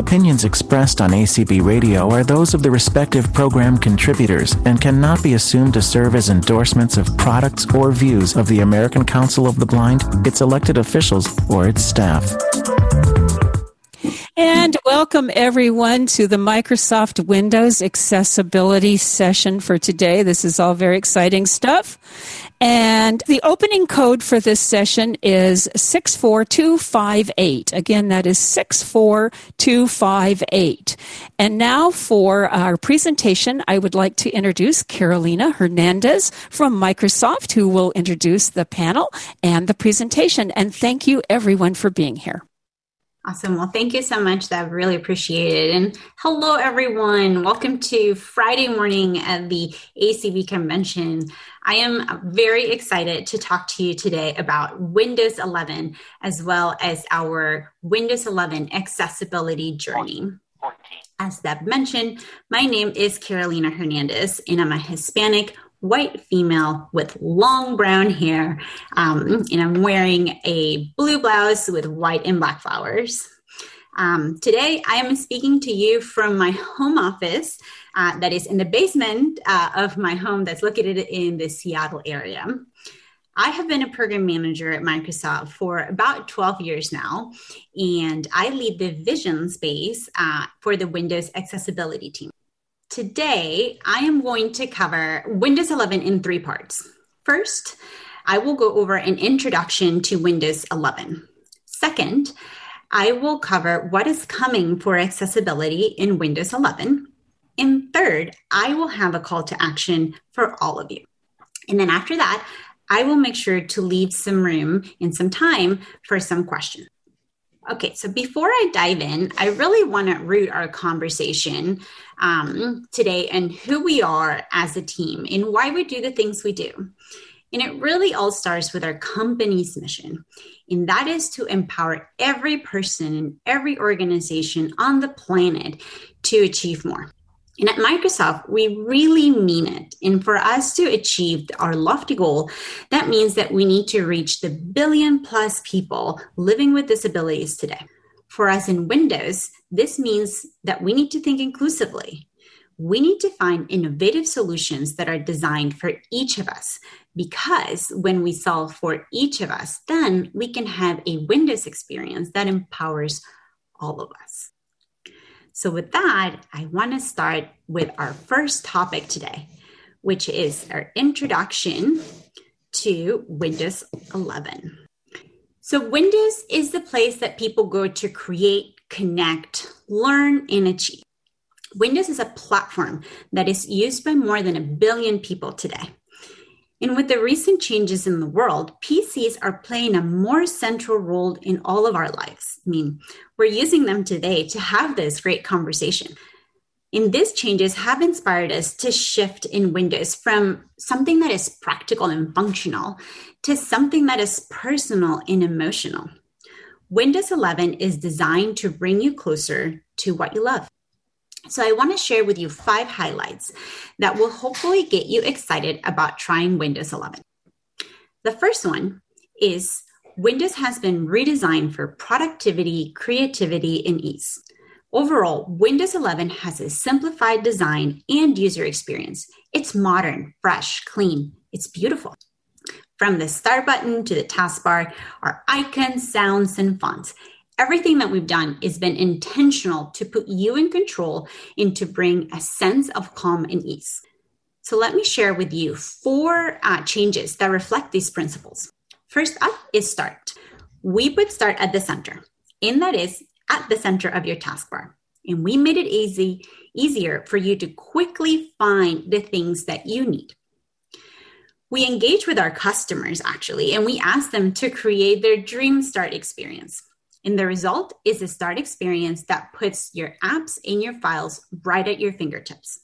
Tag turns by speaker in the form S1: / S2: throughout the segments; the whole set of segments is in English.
S1: Opinions expressed on ACB Radio are those of the respective program contributors and cannot be assumed to serve as endorsements of products or views of the American Council of the Blind, its elected officials, or its staff.
S2: And welcome everyone to the Microsoft Windows accessibility session for today. This is all very exciting stuff. And the opening code for this session is 64258. Again, that is 64258. And now for our presentation, I would like to introduce Carolina Hernandez from Microsoft, who will introduce the panel and the presentation. And thank you everyone for being here.
S3: Awesome. Well, thank you so much. That really appreciate it. And hello, everyone. Welcome to Friday morning at the ACB convention. I am very excited to talk to you today about Windows 11 as well as our Windows 11 accessibility journey. As Deb mentioned, my name is Carolina Hernandez, and I'm a Hispanic white female with long brown hair, um, and I'm wearing a blue blouse with white and black flowers. Um, today, I am speaking to you from my home office uh, that is in the basement uh, of my home that's located in the Seattle area. I have been a program manager at Microsoft for about 12 years now, and I lead the vision space uh, for the Windows accessibility team. Today, I am going to cover Windows 11 in three parts. First, I will go over an introduction to Windows 11. Second, I will cover what is coming for accessibility in Windows 11. And third, I will have a call to action for all of you. And then after that, I will make sure to leave some room and some time for some questions. Okay, so before I dive in, I really want to root our conversation um, today and who we are as a team and why we do the things we do. And it really all starts with our company's mission, and that is to empower every person and every organization on the planet to achieve more. And at Microsoft, we really mean it. And for us to achieve our lofty goal, that means that we need to reach the billion plus people living with disabilities today. For us in Windows, this means that we need to think inclusively. We need to find innovative solutions that are designed for each of us because when we solve for each of us, then we can have a Windows experience that empowers all of us. So, with that, I want to start with our first topic today, which is our introduction to Windows 11. So, Windows is the place that people go to create, connect, learn, and achieve. Windows is a platform that is used by more than a billion people today. And with the recent changes in the world, PCs are playing a more central role in all of our lives. I mean, we're using them today to have this great conversation. And these changes have inspired us to shift in Windows from something that is practical and functional to something that is personal and emotional. Windows 11 is designed to bring you closer to what you love. So, I want to share with you five highlights that will hopefully get you excited about trying Windows 11. The first one is Windows has been redesigned for productivity, creativity, and ease. Overall, Windows 11 has a simplified design and user experience. It's modern, fresh, clean. It's beautiful. From the start button to the taskbar are icons, sounds, and fonts everything that we've done has been intentional to put you in control and to bring a sense of calm and ease. So, let me share with you four uh, changes that reflect these principles. First up is start. We put start at the center, and that is at the center of your taskbar. And we made it easy, easier for you to quickly find the things that you need. We engage with our customers actually, and we ask them to create their dream start experience. And the result is a start experience that puts your apps and your files right at your fingertips.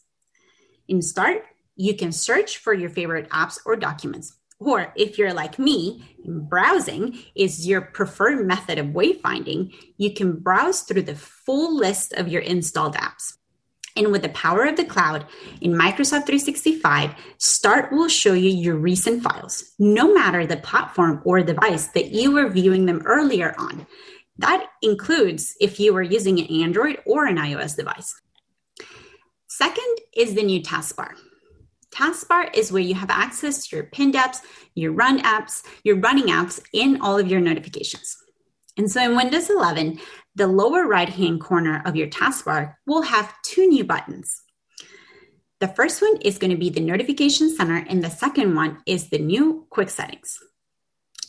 S3: In Start, you can search for your favorite apps or documents. Or if you're like me, browsing is your preferred method of wayfinding, you can browse through the full list of your installed apps. And with the power of the cloud in Microsoft 365, Start will show you your recent files, no matter the platform or device that you were viewing them earlier on That includes if you are using an Android or an iOS device. Second is the new taskbar. Taskbar is where you have access to your pinned apps, your run apps, your running apps, and all of your notifications. And so in Windows 11, the lower right hand corner of your taskbar will have two new buttons. The first one is going to be the notification center, and the second one is the new quick settings.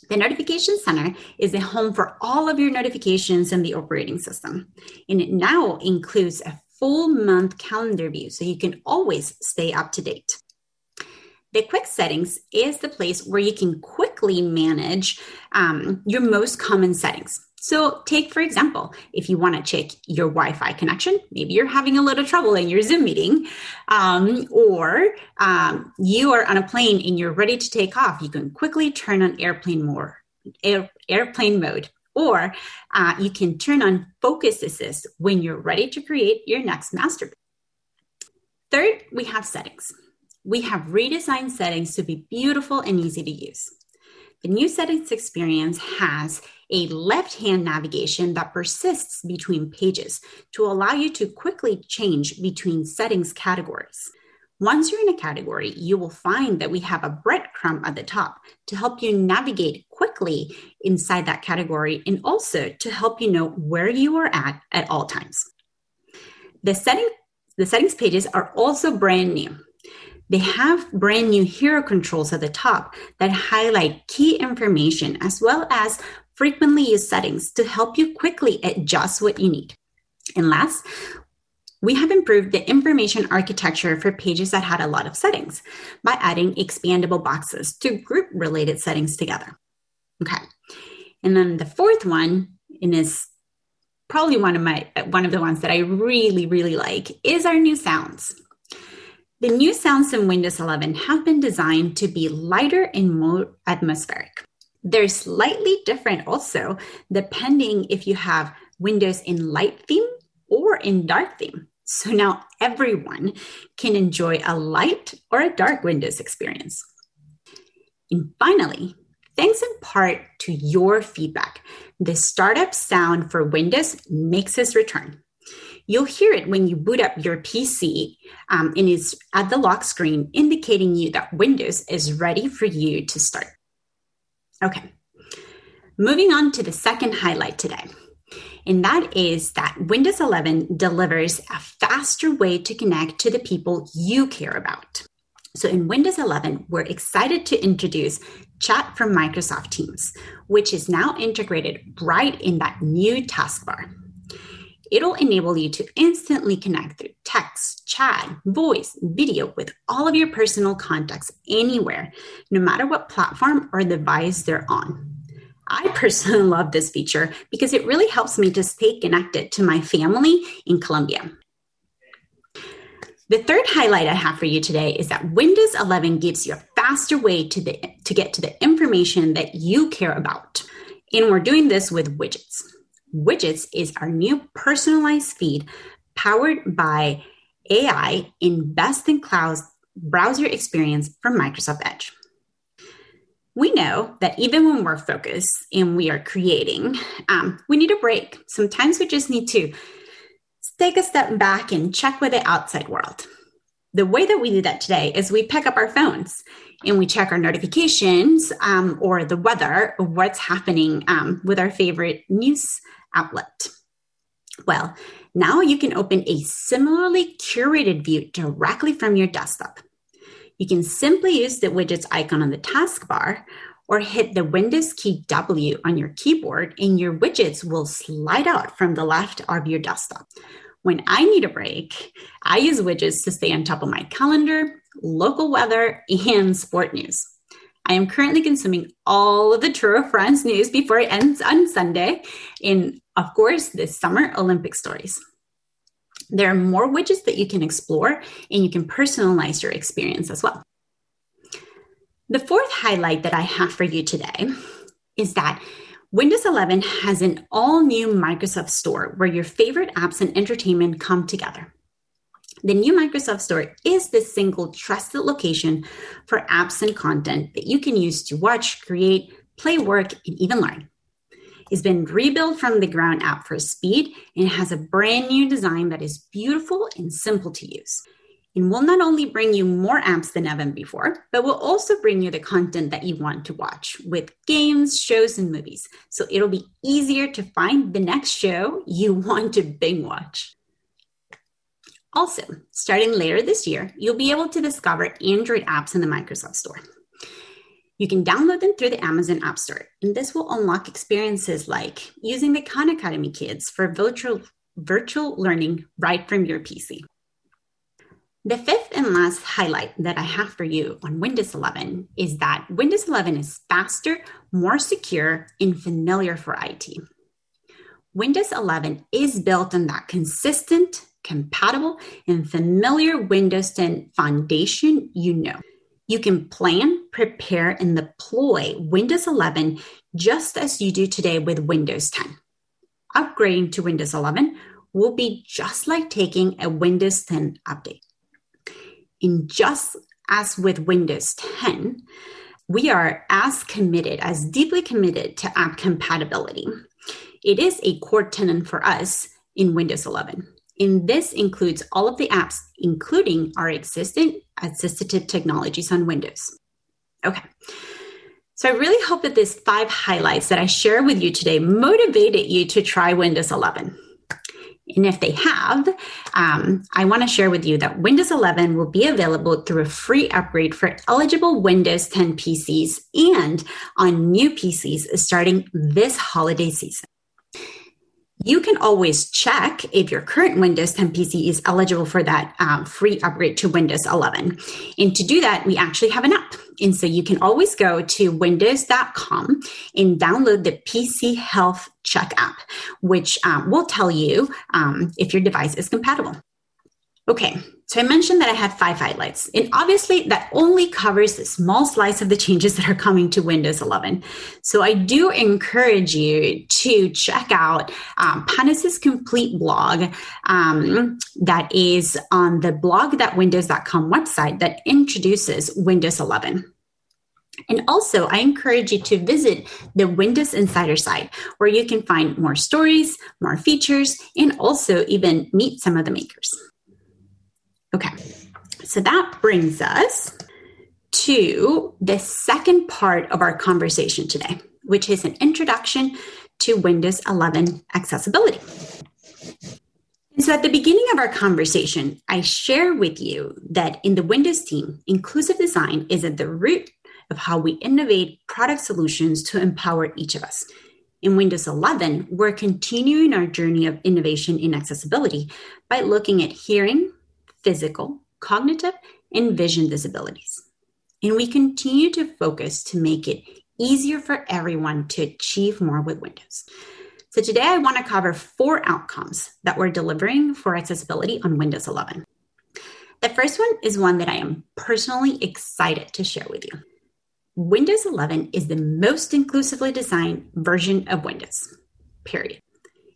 S3: The notification center is the home for all of your notifications in the operating system, and it now includes a full month calendar view so you can always stay up to date. The quick settings is the place where you can quickly manage um, your most common settings. So, take for example, if you want to check your Wi Fi connection, maybe you're having a little trouble in your Zoom meeting, um, or um, you are on a plane and you're ready to take off, you can quickly turn on airplane mode. Air, airplane mode or uh, you can turn on focus assist when you're ready to create your next masterpiece. Third, we have settings. We have redesigned settings to be beautiful and easy to use. The new settings experience has a left hand navigation that persists between pages to allow you to quickly change between settings categories. Once you're in a category, you will find that we have a breadcrumb at the top to help you navigate quickly inside that category and also to help you know where you are at at all times. The, setting, the settings pages are also brand new. They have brand new hero controls at the top that highlight key information as well as frequently used settings to help you quickly adjust what you need. And last, we have improved the information architecture for pages that had a lot of settings by adding expandable boxes to group related settings together. Okay. And then the fourth one, and is probably one of my one of the ones that I really, really like, is our new sounds. The new sounds in Windows 11 have been designed to be lighter and more atmospheric. They're slightly different also, depending if you have Windows in light theme or in dark theme. So now everyone can enjoy a light or a dark Windows experience. And finally, thanks in part to your feedback, the startup sound for Windows makes its return. You'll hear it when you boot up your PC um, and it's at the lock screen, indicating you that Windows is ready for you to start. Okay, moving on to the second highlight today and that is that Windows 11 delivers a faster way to connect to the people you care about. So in Windows 11, we're excited to introduce Chat from Microsoft Teams, which is now integrated right in that new taskbar. It'll enable you to instantly connect through text, chat, voice, video with all of your personal contacts anywhere, no matter what platform or device they're on. I personally love this feature because it really helps me to stay connected to my family in Colombia. The third highlight I have for you today is that Windows 11 gives you a faster way to, the, to get to the information that you care about. And we're doing this with widgets. Widgets is our new personalized feed powered by AI in best in class browser experience from Microsoft Edge we know that even when we're focused and we are creating, um, we need a break. Sometimes we just need to take a step back and check with the outside world. The way that we do that today is we pick up our phones and we check our notifications um, or the weather, what's happening um, with our favorite news outlet. Well, now you can open a similarly curated view directly from your desktop. You can simply use the widgets icon on the taskbar or hit the Windows key W on your keyboard and your widgets will slide out from the left of your desktop. When I need a break, I use widgets to stay on top of my calendar, local weather, and sport news. I am currently consuming all of the Tour de France news before it ends on Sunday, and of course, the Summer Olympic stories. There are more widgets that you can explore and you can personalize your experience as well. The fourth highlight that I have for you today is that Windows 11 has an all new Microsoft Store where your favorite apps and entertainment come together. The new Microsoft Store is the single trusted location for apps and content that you can use to watch, create, play, work, and even learn. It's been rebuilt from the ground up for speed and has a brand new design that is beautiful and simple to use. And will not only bring you more apps than ever before, but will also bring you the content that you want to watch with games, shows, and movies. So it'll be easier to find the next show you want to binge watch. Also, starting later this year, you'll be able to discover Android apps in the Microsoft Store. You can download them through the Amazon App Store, and this will unlock experiences like using the Khan Academy Kids for virtual, virtual learning right from your PC. The fifth and last highlight that I have for you on Windows 11 is that Windows 11 is faster, more secure, and familiar for IT. Windows 11 is built on that consistent, compatible, and familiar Windows 10 foundation you know. You can plan, prepare, and deploy Windows 11 just as you do today with Windows 10. Upgrading to Windows 11 will be just like taking a Windows 10 update. In just as with Windows 10, we are as committed, as deeply committed to app compatibility. It is a core tenet for us in Windows 11. And this includes all of the apps, including our existing assistive technologies on Windows. Okay. So I really hope that these five highlights that I share with you today motivated you to try Windows 11. And if they have, um, I want to share with you that Windows 11 will be available through a free upgrade for eligible Windows 10 PCs and on new PCs starting this holiday season. You can always check if your current Windows 10 PC is eligible for that um, free upgrade to Windows 11. And to do that, we actually have an app. And so you can always go to windows.com and download the PC Health Check app, which um, will tell you um, if your device is compatible. Okay, so I mentioned that I had five highlights, and obviously that only covers a small slice of the changes that are coming to Windows 11. So I do encourage you to check out um, Panos's complete blog um, that is on the blog.windows.com website that introduces Windows 11. And also, I encourage you to visit the Windows Insider site where you can find more stories, more features, and also even meet some of the makers. Okay, so that brings us to the second part of our conversation today, which is an introduction to Windows 11 accessibility. So at the beginning of our conversation, I share with you that in the Windows team, inclusive design is at the root of how we innovate product solutions to empower each of us. In Windows 11, we're continuing our journey of innovation in accessibility by looking at hearing, physical, cognitive, and vision disabilities. And we continue to focus to make it easier for everyone to achieve more with Windows. So today I want to cover four outcomes that we're delivering for accessibility on Windows 11. The first one is one that I am personally excited to share with you. Windows 11 is the most inclusively designed version of Windows, period.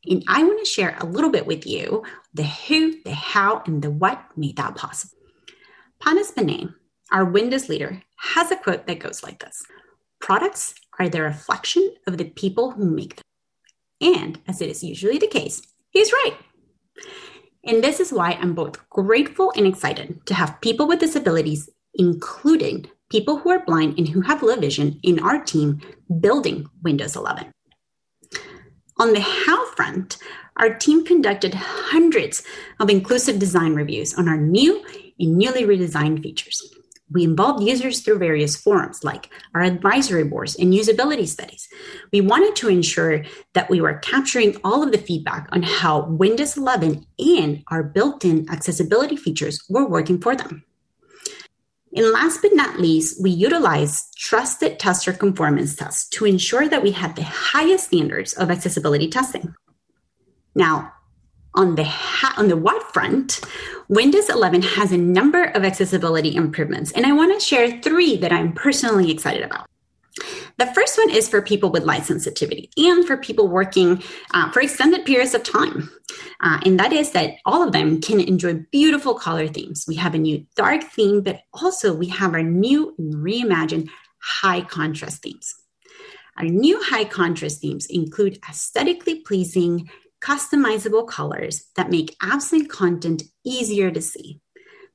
S3: And I want to share a little bit with you the who, the how, and the what made that possible. Panos Panay, our Windows leader, has a quote that goes like this Products are the reflection of the people who make them. And as it is usually the case, he's right. And this is why I'm both grateful and excited to have people with disabilities, including people who are blind and who have low vision, in our team building Windows 11. On the how front, our team conducted hundreds of inclusive design reviews on our new and newly redesigned features. We involved users through various forums like our advisory boards and usability studies. We wanted to ensure that we were capturing all of the feedback on how Windows 11 and our built in accessibility features were working for them. And last but not least, we utilized trusted tester conformance tests to ensure that we had the highest standards of accessibility testing. Now, on the ha- on the what front, Windows 11 has a number of accessibility improvements, and I want to share three that I'm personally excited about. The first one is for people with light sensitivity and for people working uh, for extended periods of time. Uh, and that is that all of them can enjoy beautiful color themes. We have a new dark theme, but also we have our new reimagined high contrast themes. Our new high contrast themes include aesthetically pleasing, customizable colors that make and content easier to see.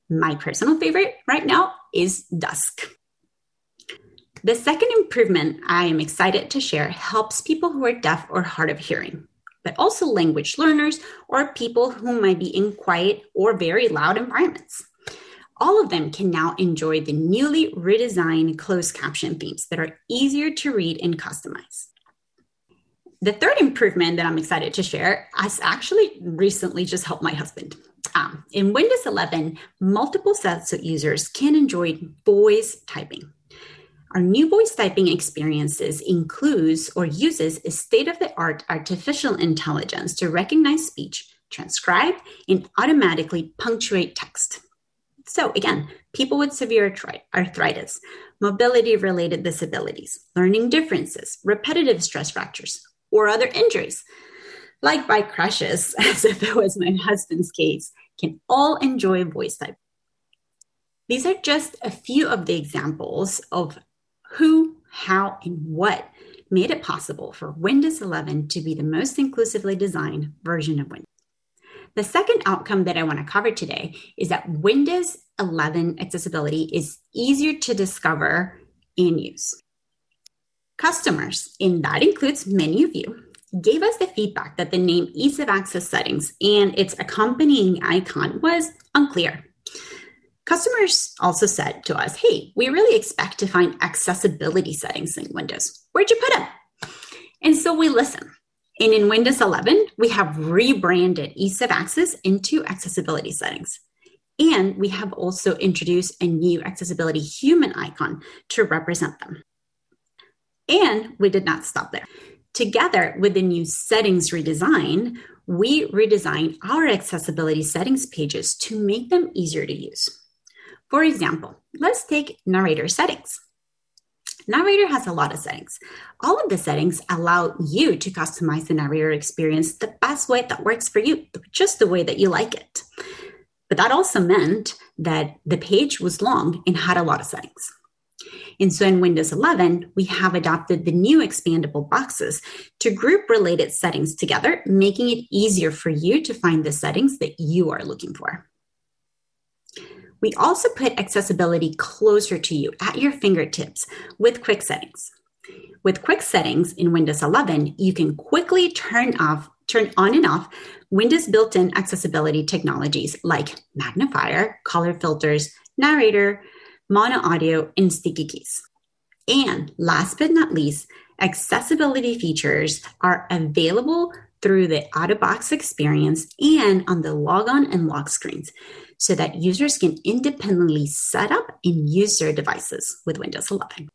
S3: My personal favorite right now is dusk. The second improvement I am excited to share helps people who are deaf or hard of hearing, but also language learners or people who might be in quiet or very loud environments. All of them can now enjoy the newly redesigned closed caption themes that are easier to read and customize. The third improvement that I'm excited to share has actually recently just helped my husband. Um, in Windows 11, multiple sets of users can enjoy voice typing. Our new voice typing experiences includes or uses a state-of-the-art artificial intelligence to recognize speech, transcribe, and automatically punctuate text. So again, people with severe arthritis, mobility-related disabilities, learning differences, repetitive stress fractures, or other injuries, like bike crashes, as if it was my husband's case, can all enjoy voice type. These are just a few of the examples of who, how, and what made it possible for Windows 11 to be the most inclusively designed version of Windows. The second outcome that I want to cover today is that Windows 11 accessibility is easier to discover and use. Customers, and that includes many of you, gave us the feedback that the name Ease of Access Settings and its accompanying icon was unclear. Customers also said to us, hey, we really expect to find accessibility settings in Windows. Where'd you put them? And so we listen. And in Windows 11, we have rebranded Ease of Access into accessibility settings. And we have also introduced a new accessibility human icon to represent them. And we did not stop there. Together with the new settings redesign, we redesigned our accessibility settings pages to make them easier to use. For example, let's take narrator settings. Narrator has a lot of settings. All of the settings allow you to customize the narrator experience the best way that works for you, just the way that you like it. But that also meant that the page was long and had a lot of settings. And so in Windows 11, we have adopted the new expandable boxes to group related settings together, making it easier for you to find the settings that you are looking for. We also put accessibility closer to you at your fingertips with quick settings. With quick settings in Windows 11, you can quickly turn off, turn on and off Windows built-in accessibility technologies like magnifier, color filters, narrator, mono audio, and sticky keys. And last but not least, accessibility features are available through the out of box experience and on the logon and lock screens so that users can independently set up and use their devices with Windows 11.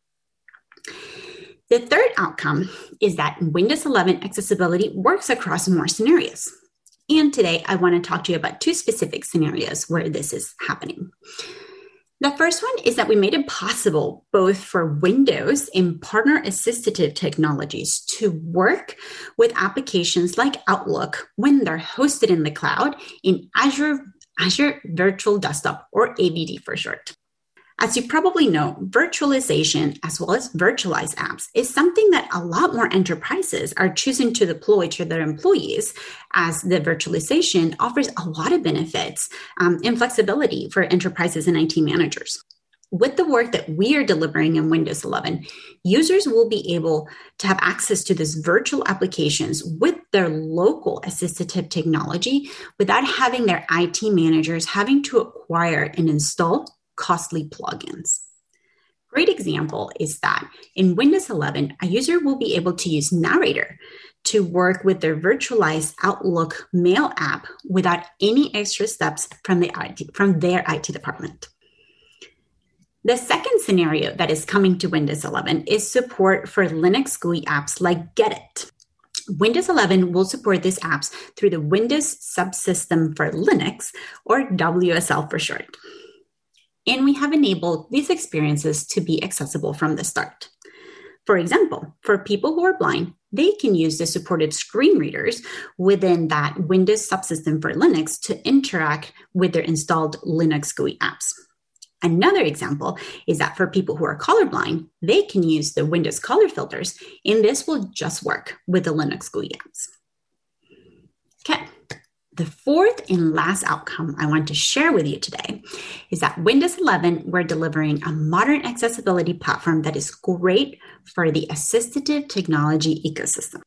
S3: The third outcome is that Windows 11 accessibility works across more scenarios. And today I want to talk to you about two specific scenarios where this is happening. The first one is that we made it possible both for Windows and partner assistive technologies to work with applications like Outlook when they're hosted in the cloud in Azure Azure Virtual Desktop, or AVD for short. As you probably know, virtualization as well as virtualized apps is something that a lot more enterprises are choosing to deploy to their employees, as the virtualization offers a lot of benefits um, and flexibility for enterprises and IT managers. With the work that we are delivering in Windows 11, users will be able to have access to these virtual applications with their local assistive technology without having their IT managers having to acquire and install costly plugins. Great example is that in Windows 11, a user will be able to use Narrator to work with their virtualized Outlook mail app without any extra steps from, the IT, from their IT department. The second scenario that is coming to Windows 11 is support for Linux GUI apps like Gedit. Windows 11 will support these apps through the Windows Subsystem for Linux, or WSL for short. And we have enabled these experiences to be accessible from the start. For example, for people who are blind, they can use the supported screen readers within that Windows subsystem for Linux to interact with their installed Linux GUI apps. Another example is that for people who are colorblind, they can use the Windows color filters, and this will just work with the Linux GUI apps. Okay, the fourth and last outcome I want to share with you today is that Windows 11, we're delivering a modern accessibility platform that is great for the assistive technology ecosystem.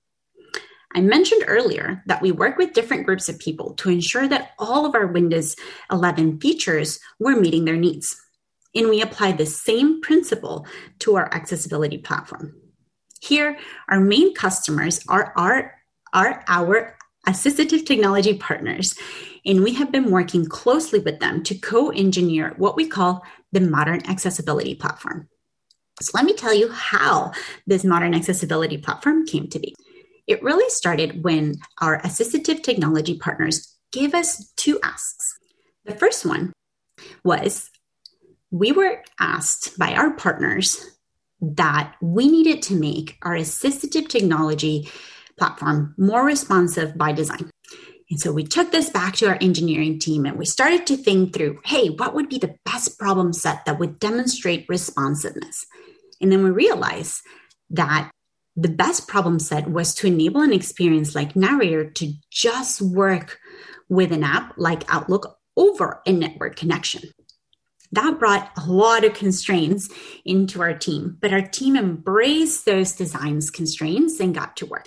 S3: I mentioned earlier that we work with different groups of people to ensure that all of our Windows 11 features were meeting their needs. And we apply the same principle to our accessibility platform. Here, our main customers are our, are our assistive technology partners, and we have been working closely with them to co engineer what we call the modern accessibility platform. So, let me tell you how this modern accessibility platform came to be. It really started when our assistive technology partners gave us two asks. The first one was we were asked by our partners that we needed to make our assistive technology platform more responsive by design. And so we took this back to our engineering team and we started to think through hey, what would be the best problem set that would demonstrate responsiveness? And then we realized that the best problem set was to enable an experience like Narrator to just work with an app like Outlook over a network connection. That brought a lot of constraints into our team, but our team embraced those designs constraints and got to work.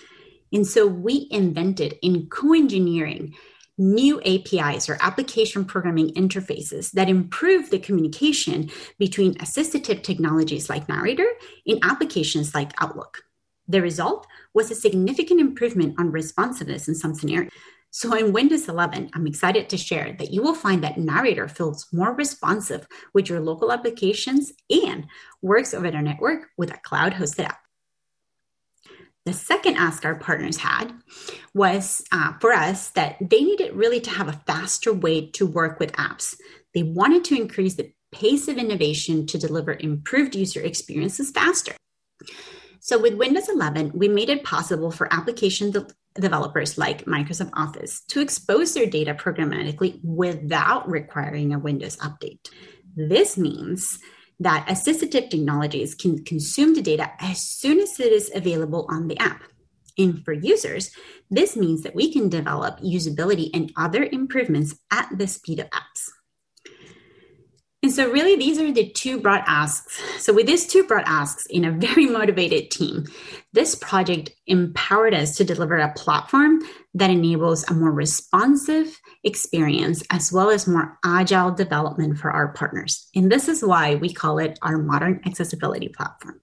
S3: And so we invented in co engineering new APIs or application programming interfaces that improve the communication between assistive technologies like Narrator and applications like Outlook. The result was a significant improvement on responsiveness in some scenarios. So in Windows 11, I'm excited to share that you will find that Narrator feels more responsive with your local applications and works over the network with a cloud hosted app. The second ask our partners had was uh, for us that they needed really to have a faster way to work with apps. They wanted to increase the pace of innovation to deliver improved user experiences faster. So, with Windows 11, we made it possible for application de- developers like Microsoft Office to expose their data programmatically without requiring a Windows update. This means that assistive technologies can consume the data as soon as it is available on the app. And for users, this means that we can develop usability and other improvements at the speed of apps. And so, really, these are the two broad asks. So, with these two broad asks in a very motivated team, this project empowered us to deliver a platform that enables a more responsive experience as well as more agile development for our partners. And this is why we call it our modern accessibility platform.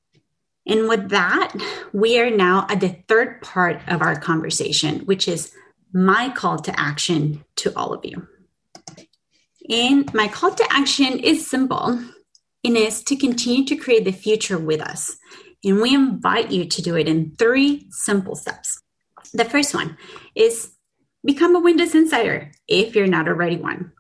S3: And with that, we are now at the third part of our conversation, which is my call to action to all of you. And my call to action is simple and is to continue to create the future with us. And we invite you to do it in three simple steps. The first one is become a Windows Insider if you're not already one.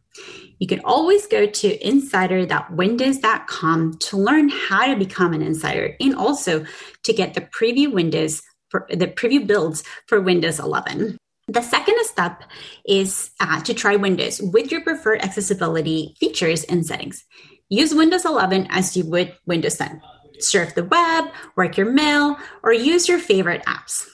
S3: You can always go to insider.windows.com to learn how to become an insider and also to get the preview Windows for the preview builds for Windows 11. The second step is uh, to try Windows with your preferred accessibility features and settings. Use Windows 11 as you would Windows 10. Surf the web, work your mail, or use your favorite apps.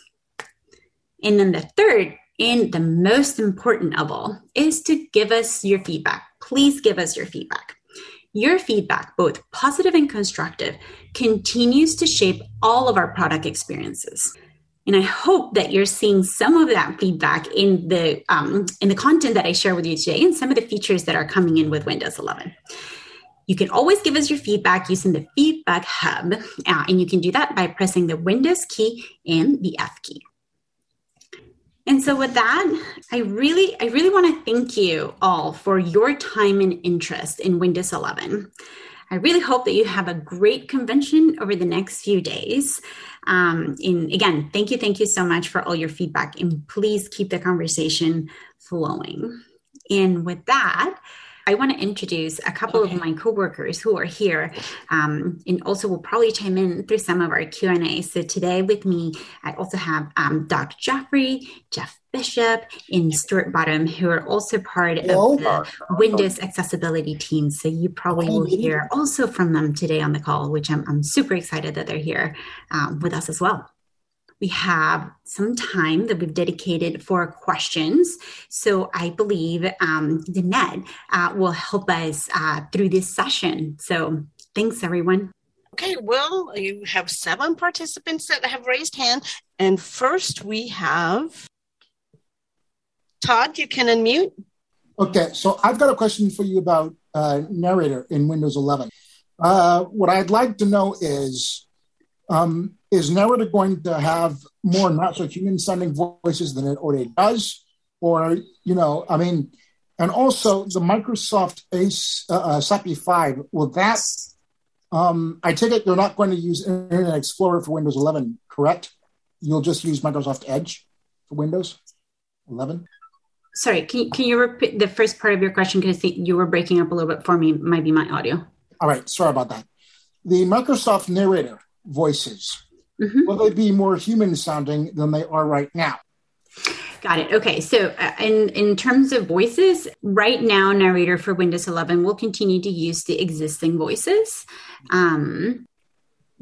S3: And then the third, and the most important of all, is to give us your feedback. Please give us your feedback. Your feedback, both positive and constructive, continues to shape all of our product experiences and i hope that you're seeing some of that feedback in the um, in the content that i share with you today and some of the features that are coming in with windows 11 you can always give us your feedback using the feedback hub uh, and you can do that by pressing the windows key and the f key. And so with that i really i really want to thank you all for your time and interest in windows 11 I really hope that you have a great convention over the next few days. Um, and again, thank you, thank you so much for all your feedback, and please keep the conversation flowing. And with that, I want to introduce a couple okay. of my coworkers who are here, um, and also will probably chime in through some of our Q and A. So today with me, I also have um, Dr. Joffrey, Jeff Bishop, and Stuart Bottom, who are also part Hello. of the Windows accessibility team. So you probably will hear also from them today on the call, which I'm, I'm super excited that they're here um, with us as well we have some time that we've dedicated for questions. So I believe um, Danette uh, will help us uh, through this session. So thanks, everyone.
S4: Okay, well, you have seven participants that have raised hand. And first we have Todd, you can unmute.
S5: Okay, so I've got a question for you about uh, narrator in Windows 11. Uh, what I'd like to know is um, is narrator going to have more not so human sounding voices than it already does? Or, you know, I mean, and also the Microsoft Ace uh, uh, SAPI 5, will that, um, I take it you're not going to use Internet Explorer for Windows 11, correct? You'll just use Microsoft Edge for Windows 11?
S3: Sorry, can, can you repeat the first part of your question? Because you were breaking up a little bit for me. Might be my audio.
S5: All right, sorry about that. The Microsoft narrator voices, mm-hmm. will they be more human sounding than they are right now?
S3: Got it. Okay. So, uh, in in terms of voices, right now, narrator for Windows 11 will continue to use the existing voices. Um,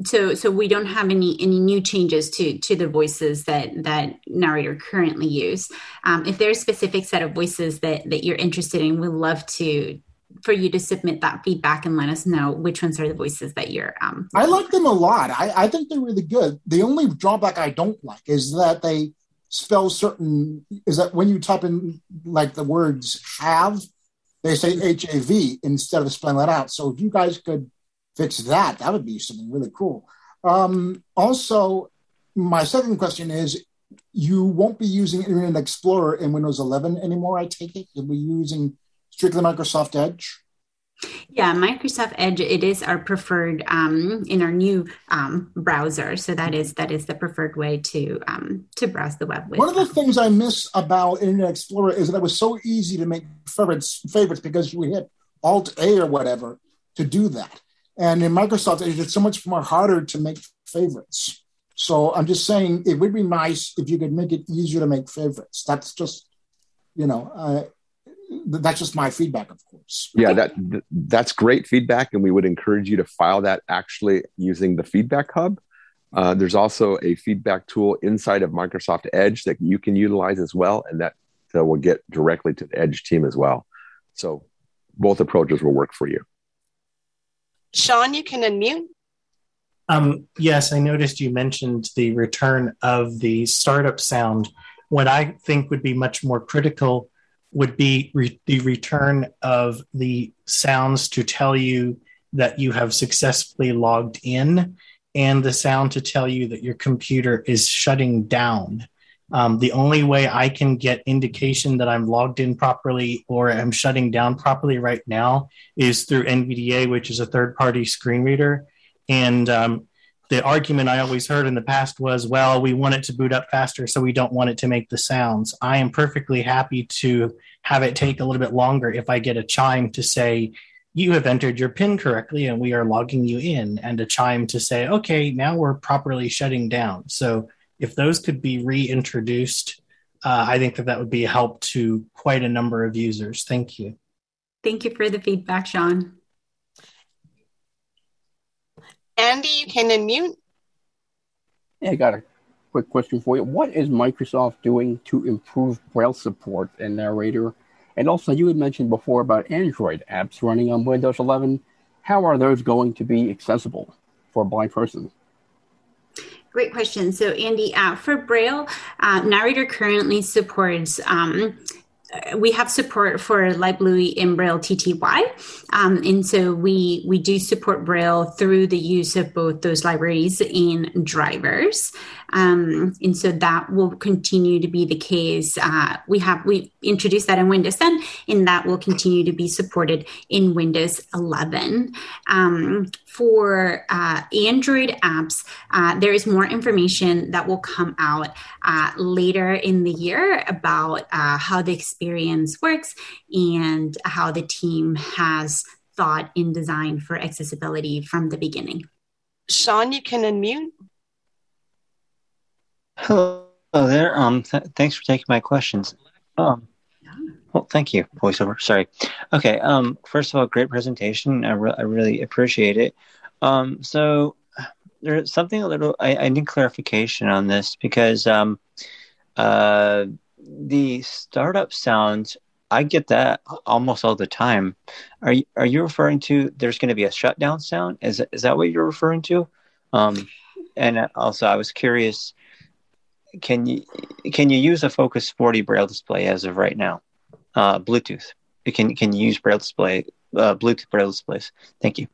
S3: so, so we don't have any any new changes to to the voices that that narrator currently use. Um, if there's a specific set of voices that that you're interested in, we'd love to for you to submit that feedback and let us know which ones are the voices that you're um
S5: i like them a lot. I, I think they're really good. The only drawback i don't like is that they spell certain is that when you type in like the words have they say hav instead of spelling that out. So if you guys could fix that that would be something really cool um also my second question is you won't be using internet explorer in windows 11 anymore i take it you'll be using strictly Microsoft Edge?
S3: Yeah, Microsoft Edge. It is our preferred um, in our new um, browser. So that is that is the preferred way to um, to browse the web. With.
S5: One of the things I miss about Internet Explorer is that it was so easy to make favorites favorites because you hit Alt A or whatever to do that. And in Microsoft it's so much more harder to make favorites. So I'm just saying it would be nice if you could make it easier to make favorites. That's just, you know, uh, that's just my feedback, of course.
S6: Yeah, that that's great feedback, and we would encourage you to file that actually using the Feedback Hub. Uh, there's also a feedback tool inside of Microsoft Edge that you can utilize as well, and that will get directly to the Edge team as well. So both approaches will work for you.
S4: Sean, you can unmute.
S7: Um, yes, I noticed you mentioned the return of the startup sound. What I think would be much more critical would be re- the return of the sounds to tell you that you have successfully logged in and the sound to tell you that your computer is shutting down. Um, the only way I can get indication that I'm logged in properly or I'm shutting down properly right now is through NVDA, which is a third party screen reader. And um, the argument I always heard in the past was, well, we want it to boot up faster, so we don't want it to make the sounds. I am perfectly happy to have it take a little bit longer if I get a chime to say, you have entered your PIN correctly and we are logging you in, and a chime to say, okay, now we're properly shutting down. So if those could be reintroduced, uh, I think that that would be a help to quite a number of users. Thank you.
S3: Thank you for the feedback, Sean.
S4: Andy, you can unmute.
S8: Yeah, I got a quick question for you. What is Microsoft doing to improve Braille support and narrator? And also, you had mentioned before about Android apps running on Windows 11. How are those going to be accessible for a blind person?
S3: Great question. So, Andy, uh, for Braille, uh, Narrator currently supports um, we have support for LibLouis in BRLTTY, um, and so we we do support Braille through the use of both those libraries and drivers. Um, and so that will continue to be the case. Uh, we have we introduced that in Windows 10, and that will continue to be supported in Windows 11. Um, for uh, Android apps, uh, there is more information that will come out uh, later in the year about uh, how the experience works and how the team has thought in design for accessibility from the beginning.
S4: Sean, you can unmute.
S9: Hello there. Um, th- thanks for taking my questions. Um, well, thank you, voiceover. Sorry. Okay. Um, first of all, great presentation. I, re- I really appreciate it. Um, so there's something a little. I, I need clarification on this because um, uh, the startup sounds I get that almost all the time. Are you, are you referring to there's going to be a shutdown sound? Is is that what you're referring to? Um, and also, I was curious. Can you can you use a Focus 40 Braille display as of right now? Uh, Bluetooth. Can can you use Braille display uh, Bluetooth Braille displays? Thank you.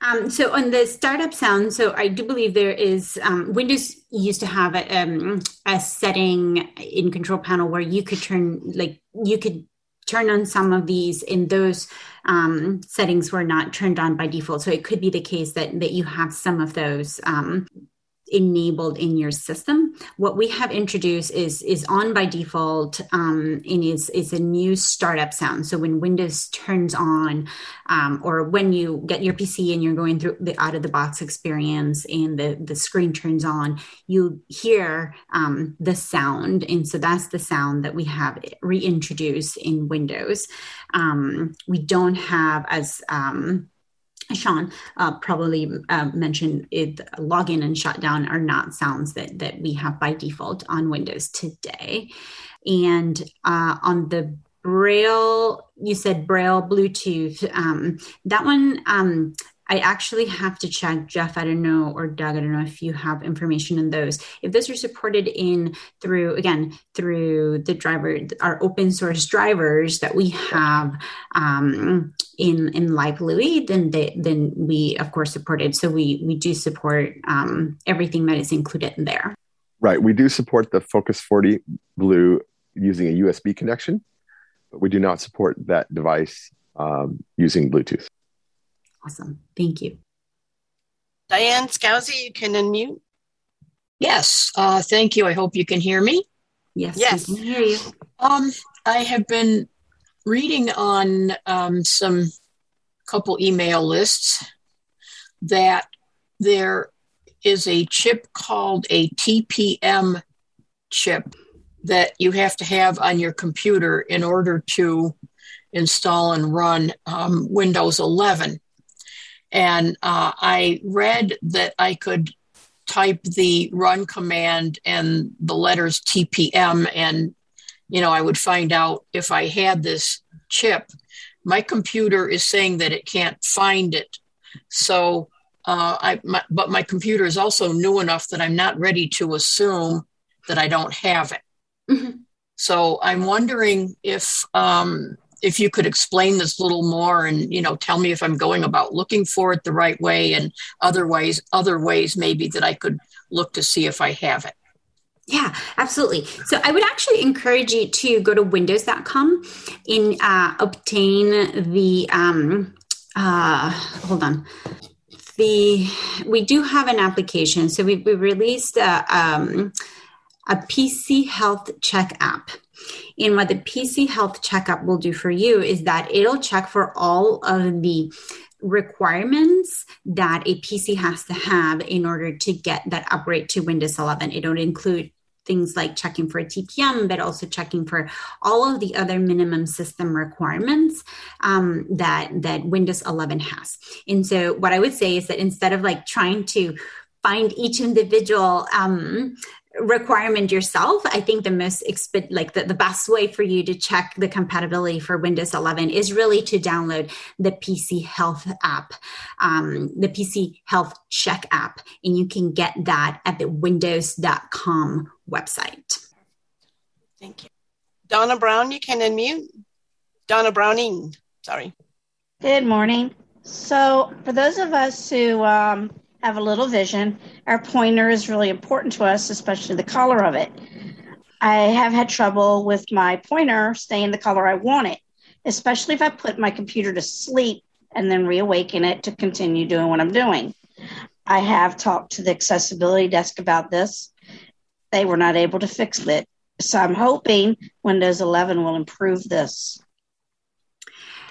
S3: Um, so on the startup sound, so I do believe there is um, Windows used to have a, um, a setting in control panel where you could turn like you could turn on some of these and those um, settings were not turned on by default so it could be the case that that you have some of those um, enabled in your system. What we have introduced is is on by default um, and is is a new startup sound. So when Windows turns on, um, or when you get your PC and you're going through the out of the box experience and the the screen turns on, you hear um, the sound, and so that's the sound that we have reintroduced in Windows. Um, we don't have as um, Sean uh, probably uh, mentioned it, login and shutdown are not sounds that, that we have by default on Windows today. And uh, on the Braille, you said Braille Bluetooth. Um, that one, um, I actually have to check, Jeff. I don't know, or Doug. I don't know if you have information on those. If those are supported in through again through the driver, our open source drivers that we have um, in in Liblouis, then they, then we of course support it. So we we do support um, everything that is included in there.
S6: Right. We do support the Focus 40 Blue using a USB connection, but we do not support that device um, using Bluetooth.
S3: Awesome. Thank you.
S4: Diane Scousie, you can unmute.
S10: Yes. Uh, thank you. I hope you can hear me.
S3: Yes.
S4: Yes.
S3: We can hear you.
S10: Um, I have been reading on um, some couple email lists that there is a chip called a TPM chip that you have to have on your computer in order to install and run um, Windows 11. And uh, I read that I could type the run command and the letters TPM, and you know I would find out if I had this chip. My computer is saying that it can't find it, so uh, I. My, but my computer is also new enough that I'm not ready to assume that I don't have it.
S3: Mm-hmm.
S10: So I'm wondering if um, if you could explain this a little more and you know tell me if i'm going about looking for it the right way and other ways other ways maybe that i could look to see if i have it
S3: yeah, absolutely. So I would actually encourage you to go to windows.com and uh, obtain the, um, uh, hold on. The, we do have an application. So we, we released a, um, a PC health check app. And what the PC Health Checkup will do for you is that it'll check for all of the requirements that a PC has to have in order to get that upgrade to Windows 11. It'll include things like checking for TPM, but also checking for all of the other minimum system requirements um, that that Windows 11 has. And so, what I would say is that instead of like trying to find each individual um, requirement yourself i think the most exp- like the, the best way for you to check the compatibility for windows 11 is really to download the pc health app um, the pc health check app and you can get that at the windows.com website.
S4: Thank you. Donna brown you can unmute. Donna browning sorry.
S11: Good morning. So for those of us who um, have a little vision. Our pointer is really important to us, especially the color of it. I have had trouble with my pointer staying the color I want it, especially if I put my computer to sleep and then reawaken it to continue doing what I'm doing. I have talked to the accessibility desk about this. They were not able to fix it. So I'm hoping Windows 11 will improve this.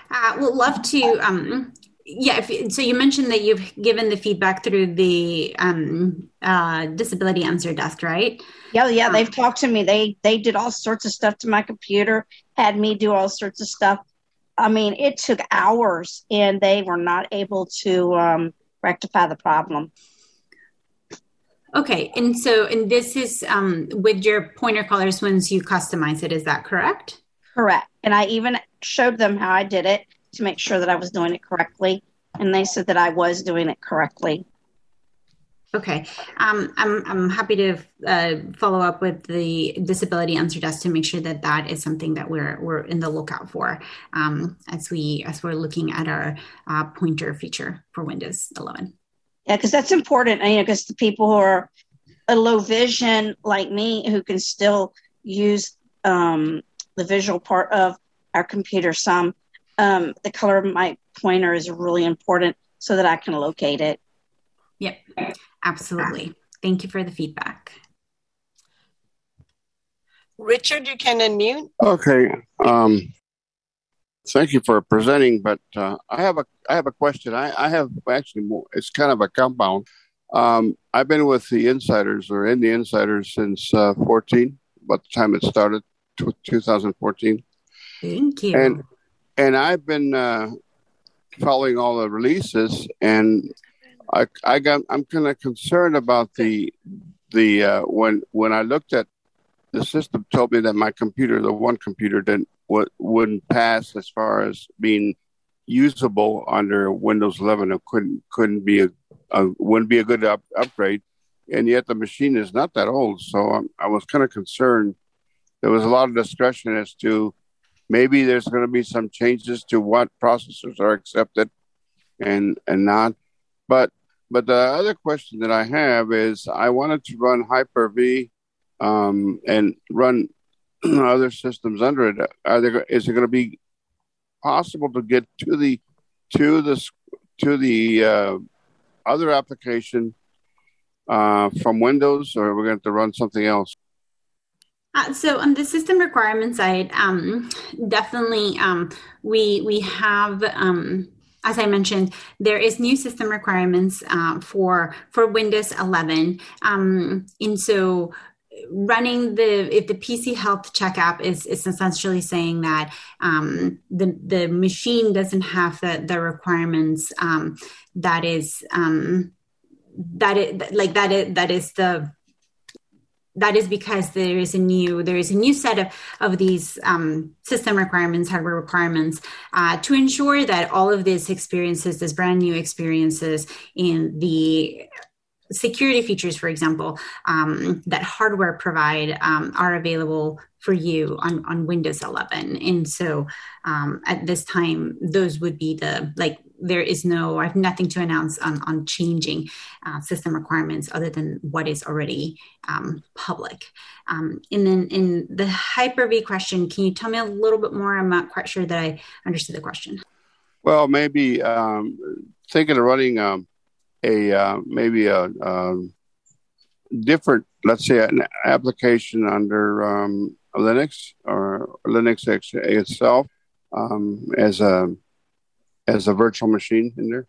S3: Uh, would love to. Um, yeah, if, so you mentioned that you've given the feedback through the um, uh, disability answer desk, right?
S11: Yeah, yeah, um, they've talked to me. They they did all sorts of stuff to my computer, had me do all sorts of stuff. I mean, it took hours, and they were not able to um, rectify the problem.
S3: Okay, and so and this is um, with your pointer colors once you customize it. Is that correct?
S11: Correct. And I even showed them how I did it to make sure that I was doing it correctly. And they said that I was doing it correctly.
S3: Okay. Um, I'm, I'm happy to uh, follow up with the disability answer desk to make sure that that is something that we're, we're in the lookout for um, as we as we're looking at our uh, pointer feature for Windows 11.
S11: Yeah, because that's important. You know, because the people who are a low vision like me who can still use um, the visual part of our computer some um, the color of my pointer is really important so that I can locate it.
S3: Yep, absolutely. Thank you for the feedback.
S4: Richard, you can unmute.
S12: Okay. Um, thank you for presenting, but uh, I have a I have a question. I, I have actually more. It's kind of a compound. Um, I've been with the insiders or in the insiders since uh, 14, about the time it started, 2014.
S3: Thank you.
S12: And and I've been uh, following all the releases, and I I got I'm kind of concerned about the the uh, when when I looked at the system told me that my computer, the one computer, didn't w- wouldn't pass as far as being usable under Windows 11. It couldn't couldn't be a, a wouldn't be a good up, upgrade, and yet the machine is not that old. So I'm, I was kind of concerned. There was a lot of discussion as to maybe there's going to be some changes to what processors are accepted and and not. But but the other question that I have is I wanted to run Hyper V um, and run other systems under it. Are there is it going to be possible to get to the to the to the uh, other application uh, from Windows, or are we going to, to run something else?
S3: Uh, so on the system requirement side, um, definitely um, we we have. Um, as I mentioned, there is new system requirements uh, for for Windows 11, um, and so running the if the PC Health Check app is is essentially saying that um, the the machine doesn't have the the requirements um, that is um, that it like that it that is the that is because there is a new there is a new set of of these um, system requirements hardware requirements uh, to ensure that all of these experiences these brand new experiences in the security features for example um, that hardware provide um, are available for you on, on windows 11 and so um, at this time those would be the like there is no, I have nothing to announce on, on changing uh, system requirements other than what is already um, public. Um, and then in the Hyper-V question, can you tell me a little bit more? I'm not quite sure that I understood the question.
S12: Well, maybe um, thinking of running um, a uh, maybe a, um, different, let's say, an application under um, Linux or Linux itself um, as a as a virtual machine in there?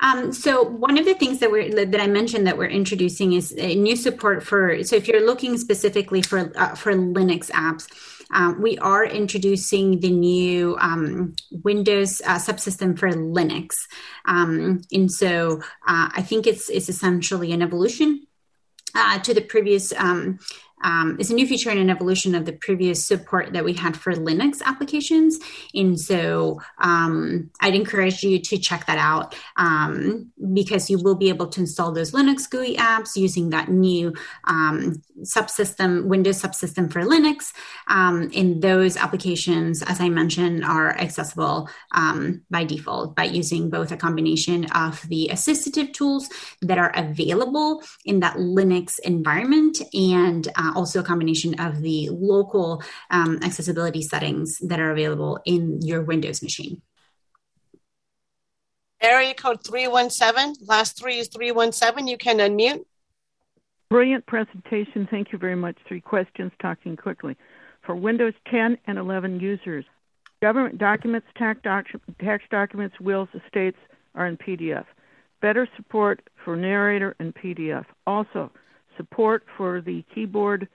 S3: Um, so one of the things that we're that I mentioned that we're introducing is a new support for. So if you're looking specifically for uh, for Linux apps, um, we are introducing the new um, Windows uh, subsystem for Linux, um, and so uh, I think it's it's essentially an evolution uh, to the previous um, um, a new feature and an evolution of the previous support that we had for Linux applications. And so um, I'd encourage you to check that out um, because you will be able to install those Linux GUI apps using that new um, subsystem, Windows subsystem for Linux. Um, and those applications, as I mentioned, are accessible um, by default by using both a combination of the assistive tools that are available in that Linux environment and uh, also a combination of the local um, accessibility settings that are available in your Windows machine.
S4: Area code 317, last three is 317. You can unmute.
S13: Brilliant presentation. Thank you very much. Three questions, talking quickly. For Windows 10 and 11 users, government documents, tax, doc- tax documents, wills, estates are in PDF. Better support for narrator and PDF. Also, support for the keyboard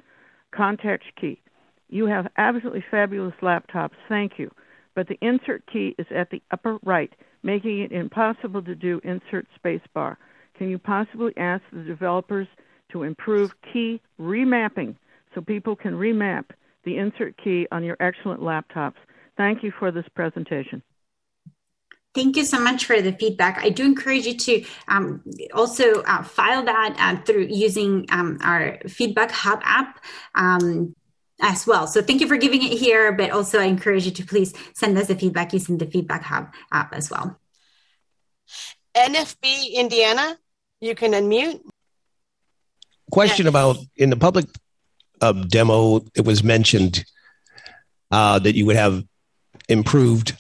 S13: context key. You have absolutely fabulous laptops. Thank you. But the insert key is at the upper right, making it impossible to do insert spacebar. Can you possibly ask the developers to improve key remapping so people can remap the insert key on your excellent laptops? Thank you for this presentation.
S3: Thank you so much for the feedback. I do encourage you to um, also uh, file that uh, through using um, our Feedback Hub app um, as well. So thank you for giving it here, but also I encourage you to please send us the feedback using the Feedback Hub app as well.
S4: NFB Indiana, you can unmute.
S14: Question yes. about in the public uh, demo, it was mentioned uh, that you would have improved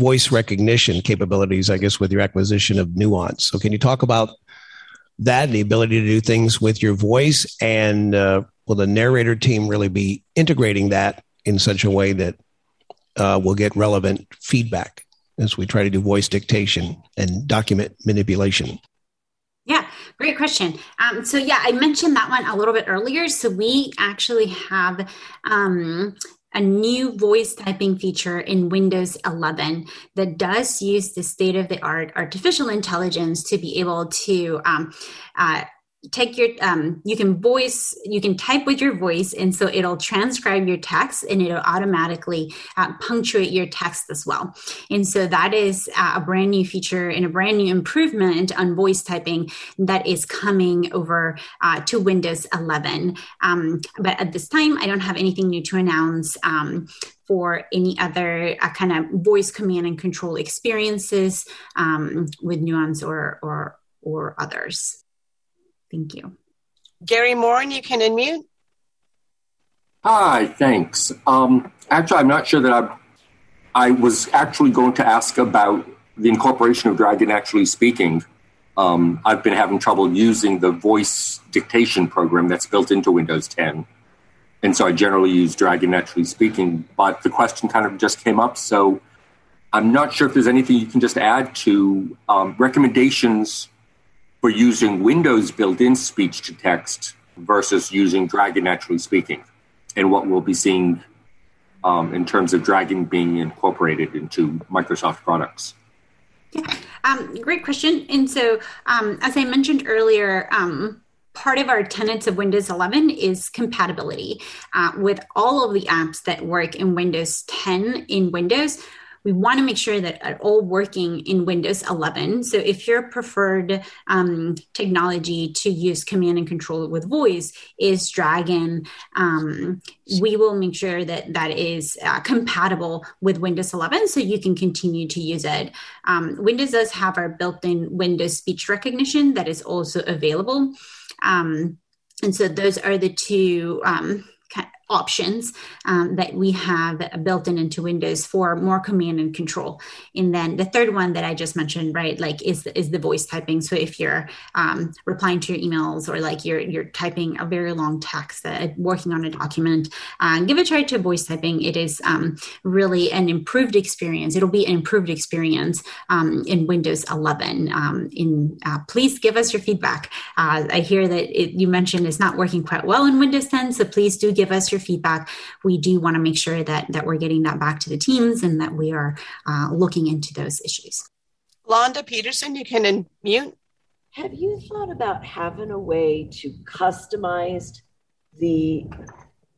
S14: voice recognition capabilities, I guess, with your acquisition of Nuance. So, can you talk about that and the ability to do things with your voice? And uh, will the narrator team really be integrating that in such a way that uh, will get relevant feedback as we try to do voice dictation and document manipulation?
S3: Yeah, great question. Um, so, yeah, I mentioned that one a little bit earlier. So, we actually have um, a new voice typing feature in Windows 11 that does use the state of the art artificial intelligence to be able to um, uh, take your um, you can voice you can type with your voice and so it'll transcribe your text and it'll automatically uh, punctuate your text as well. And so that is uh, a brand new feature and a brand new improvement on voice typing that is coming over uh, to windows 11 um, but at this time i don't have anything new to announce um, for any other uh, kind of voice command and control experiences um, with nuance or or or others Thank you.
S4: Gary Moore, you can unmute.
S15: Hi, thanks. Um, actually, I'm not sure that I, I was actually going to ask about the incorporation of Dragon Naturally Speaking. Um, I've been having trouble using the voice dictation program that's built into Windows 10. And so I generally use Dragon Naturally Speaking, but the question kind of just came up. So I'm not sure if there's anything you can just add to um, recommendations for using Windows built in speech to text versus using Dragon naturally speaking, and what we'll be seeing um, in terms of Dragon being incorporated into Microsoft products.
S3: Yeah, um, great question. And so, um, as I mentioned earlier, um, part of our tenets of Windows 11 is compatibility uh, with all of the apps that work in Windows 10 in Windows we want to make sure that are all working in Windows 11. So if your preferred um, technology to use command and control with voice is Dragon, um, we will make sure that that is uh, compatible with Windows 11 so you can continue to use it. Um, Windows does have our built-in Windows speech recognition that is also available. Um, and so those are the two um, options um, that we have built in into Windows for more command and control. And then the third one that I just mentioned, right, like is the, is the voice typing. So if you're um, replying to your emails or like you're you're typing a very long text, uh, working on a document, uh, give a try to voice typing. It is um, really an improved experience. It'll be an improved experience um, in Windows 11. Um, in uh, please give us your feedback. Uh, I hear that it, you mentioned it's not working quite well in Windows 10, so please do give us your feedback, we do want to make sure that that we're getting that back to the teams and that we are uh, looking into those issues.
S4: Londa Peterson, you can unmute.
S16: Have you thought about having a way to customize the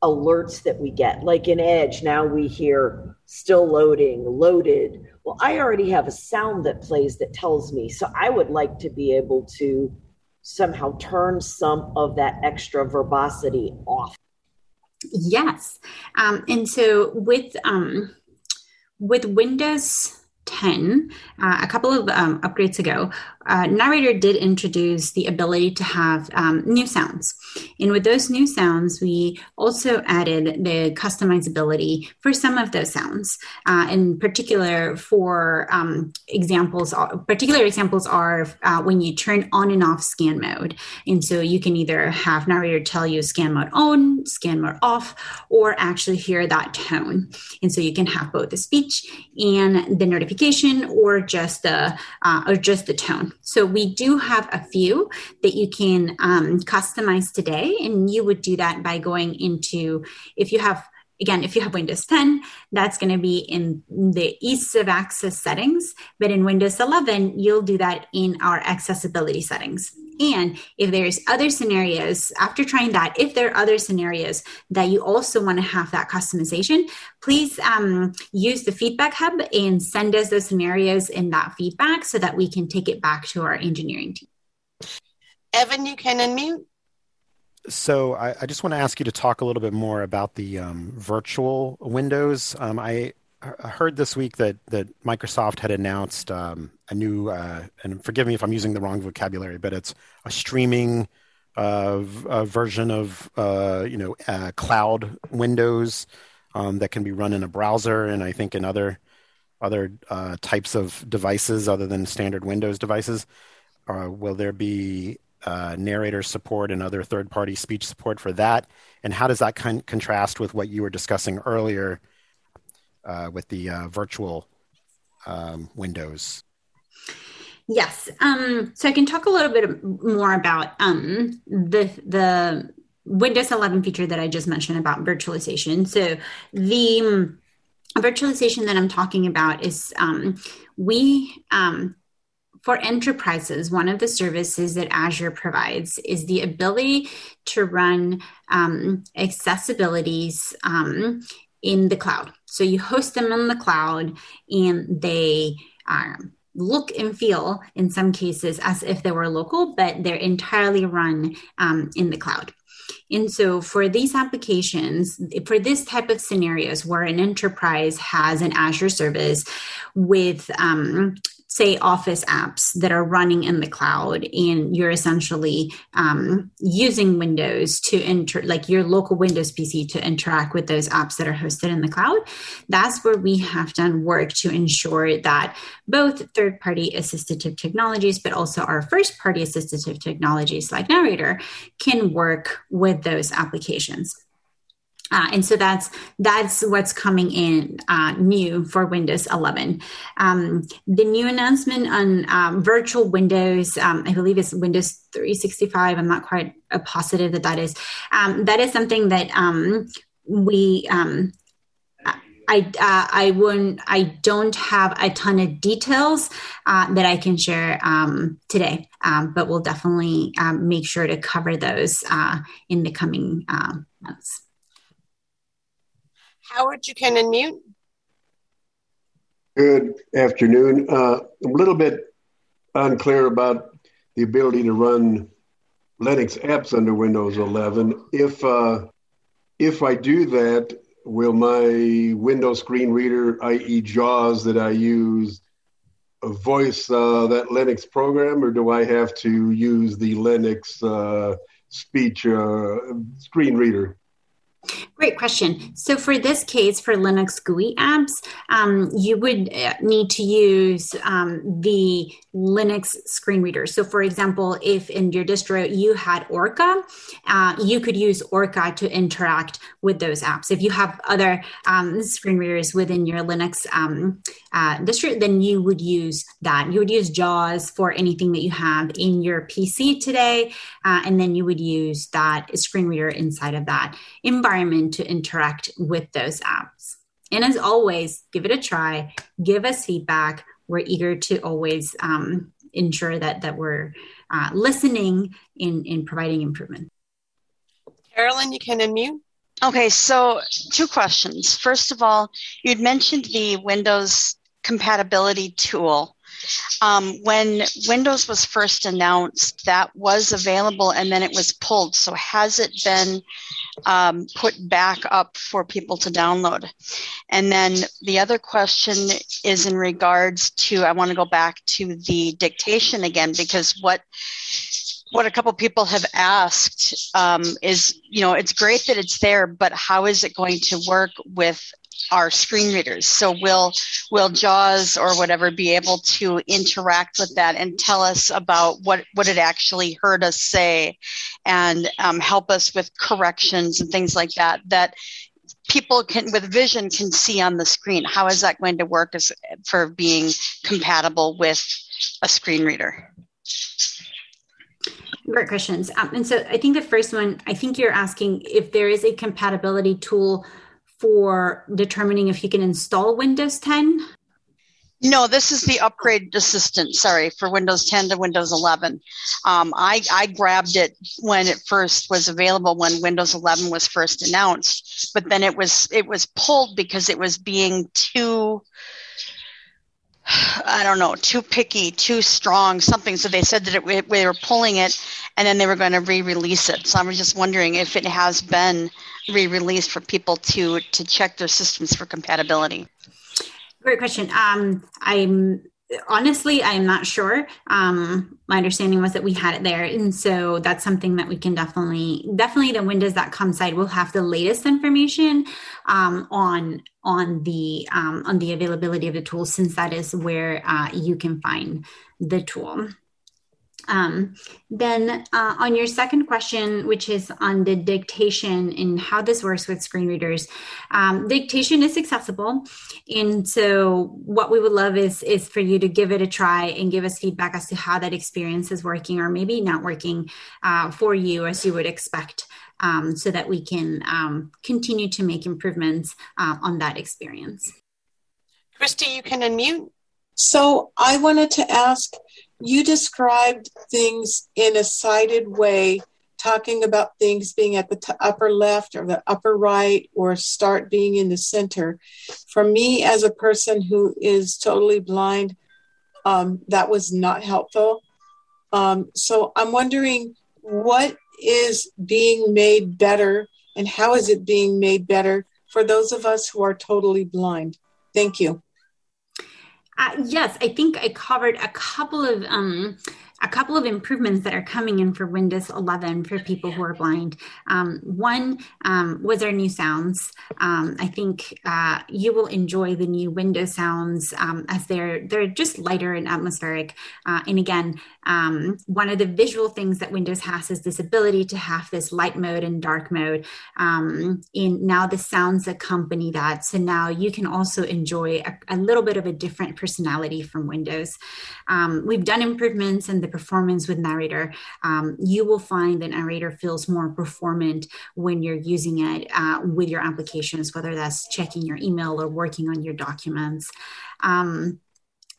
S16: alerts that we get. Like in Edge, now we hear still loading, loaded. Well, I already have a sound that plays that tells me. So I would like to be able to somehow turn some of that extra verbosity off.
S3: Yes. Um, and so with um, with Windows 10, uh, a couple of um, upgrades ago, uh, Narrator did introduce the ability to have um, new sounds. And with those new sounds, we also added the customizability for some of those sounds. Uh, in particular, for um, examples, uh, particular examples are uh, when you turn on and off scan mode. And so you can either have Narrator tell you scan mode on, scan mode off, or actually hear that tone. And so you can have both the speech and the notification, or just the uh, or just the tone. So we do have a few that you can um, customize today, and you would do that by going into if you have again, if you have Windows 10, that's going to be in the ease of access settings. But in Windows 11, you'll do that in our accessibility settings. And if there's other scenarios, after trying that, if there are other scenarios that you also want to have that customization, please um, use the feedback hub and send us those scenarios in that feedback so that we can take it back to our engineering team.
S4: Evan, you can unmute.
S17: So I, I, just want to ask you to talk a little bit more about the um, virtual windows. Um, I, I, heard this week that that Microsoft had announced um, a new, uh, and forgive me if I'm using the wrong vocabulary, but it's a streaming uh, version of uh, you know uh, cloud Windows um, that can be run in a browser, and I think in other other uh, types of devices other than standard Windows devices. Uh, will there be uh, narrator support and other third party speech support for that? And how does that con- contrast with what you were discussing earlier uh, with the uh, virtual um, windows?
S3: Yes. Um, so I can talk a little bit more about um, the the Windows 11 feature that I just mentioned about virtualization. So the um, virtualization that I'm talking about is um, we um, for enterprises, one of the services that Azure provides is the ability to run um, accessibilities um, in the cloud. So you host them in the cloud and they um, look and feel, in some cases, as if they were local, but they're entirely run um, in the cloud. And so, for these applications, for this type of scenarios where an enterprise has an Azure service with um, say office apps that are running in the cloud and you're essentially um, using windows to enter like your local windows pc to interact with those apps that are hosted in the cloud that's where we have done work to ensure that both third party assistive technologies but also our first party assistive technologies like narrator can work with those applications uh, and so that's that's what's coming in uh, new for Windows 11. Um, the new announcement on um, virtual Windows, um, I believe it's Windows 365. I'm not quite a positive that that is. Um, that is something that um, we. Um, I uh, I wouldn't I don't have a ton of details uh, that I can share today, but we'll definitely make sure to cover those uh, in the coming months.
S4: Howard, you can unmute.
S18: Good afternoon. Uh, I'm a little bit unclear about the ability to run Linux apps under Windows 11. If uh, if I do that, will my Windows screen reader, i.e., JAWS, that I use, voice uh, that Linux program, or do I have to use the Linux uh, speech uh, screen reader?
S3: Great question. So, for this case, for Linux GUI apps, um, you would uh, need to use um, the Linux screen reader. So, for example, if in your distro you had Orca, uh, you could use Orca to interact with those apps. If you have other um, screen readers within your Linux um, uh, distro, then you would use that. You would use JAWS for anything that you have in your PC today, uh, and then you would use that screen reader inside of that environment to interact with those apps. And as always, give it a try, give us feedback. We're eager to always um, ensure that, that we're uh, listening in, in providing improvement.
S4: Carolyn, you can unmute.
S19: Okay, so two questions. First of all, you'd mentioned the Windows compatibility tool. Um, when Windows was first announced, that was available and then it was pulled. So has it been um, put back up for people to download? And then the other question is in regards to I want to go back to the dictation again because what what a couple people have asked um, is, you know, it's great that it's there, but how is it going to work with our screen readers? So will will JAWS or whatever be able to interact with that and tell us about what what it actually heard us say, and um, help us with corrections and things like that that people can with vision can see on the screen. How is that going to work as for being compatible with a screen reader?
S3: Great questions. Um, and so I think the first one, I think you're asking if there is a compatibility tool for determining if you can install Windows 10.
S19: No, this is the upgrade assistant. Sorry for Windows 10 to Windows 11. Um, I, I grabbed it when it first was available when Windows 11 was first announced, but then it was it was pulled because it was being too I don't know, too picky, too strong, something. So they said that it, they were pulling it and then they were going to re-release it. So I was just wondering if it has been re-released for people to to check their systems for compatibility.
S3: Great question. Um, I'm honestly i'm not sure um, my understanding was that we had it there and so that's something that we can definitely definitely the windows.com side will have the latest information um, on on the um, on the availability of the tool since that is where uh, you can find the tool um, then uh, on your second question, which is on the dictation and how this works with screen readers, um, dictation is accessible, and so what we would love is is for you to give it a try and give us feedback as to how that experience is working or maybe not working uh, for you as you would expect. Um, so that we can um, continue to make improvements uh, on that experience.
S4: Christy, you can unmute.
S20: So I wanted to ask you described things in a sided way, talking about things being at the t- upper left or the upper right or start being in the center. For me, as a person who is totally blind, um, that was not helpful. Um, so I'm wondering what is being made better and how is it being made better for those of us who are totally blind? Thank you.
S3: Uh, yes, I think I covered a couple of um, a couple of improvements that are coming in for Windows 11 for people who are blind. Um, one um, was our new sounds. Um, I think uh, you will enjoy the new Windows sounds um, as they're they're just lighter and atmospheric. Uh, and again, um, one of the visual things that Windows has is this ability to have this light mode and dark mode. Um, and now the sounds accompany that. So now you can also enjoy a, a little bit of a different personality from Windows. we've done improvements in the performance with narrator um, you will find that narrator feels more performant when you're using it uh, with your applications whether that's checking your email or working on your documents. Um,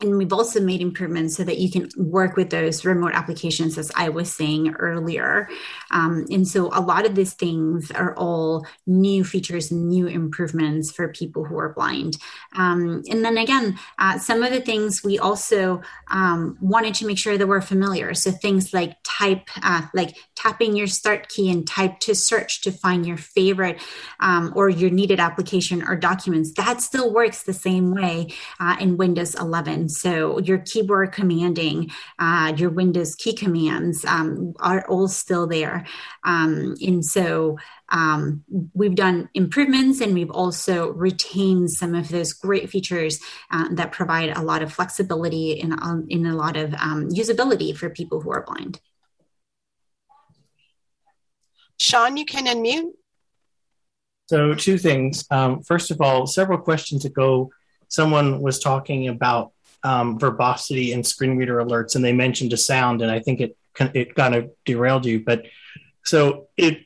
S3: and we've also made improvements so that you can work with those remote applications as i was saying earlier. Um, and so a lot of these things are all new features and new improvements for people who are blind. Um, and then again uh, some of the things we also um, wanted to make sure that we're familiar. So things like type uh, like tapping your start key and type to search to find your favorite um, or your needed application or documents. That still works the same way uh, in windows 11 so your keyboard commanding, uh, your Windows key commands um, are all still there. Um, and so um, we've done improvements and we've also retained some of those great features uh, that provide a lot of flexibility and um, in a lot of um, usability for people who are blind.
S4: Sean, you can unmute.
S7: So, two things. Um, first of all, several questions ago, someone was talking about um, verbosity and screen reader alerts, and they mentioned a sound, and I think it it kind of derailed you. But so it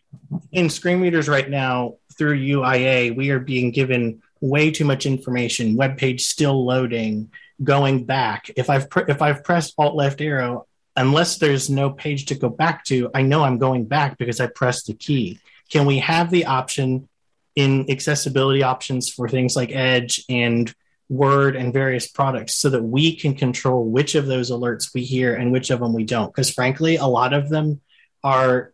S7: in screen readers right now through UIA, we are being given way too much information. Web page still loading, going back. If I've pre- if I've pressed Alt left arrow, unless there's no page to go back to, I know I'm going back because I pressed the key. can we have the option in accessibility options for things like Edge and Word and various products so that we can control which of those alerts we hear and which of them we don't? Because frankly, a lot of them are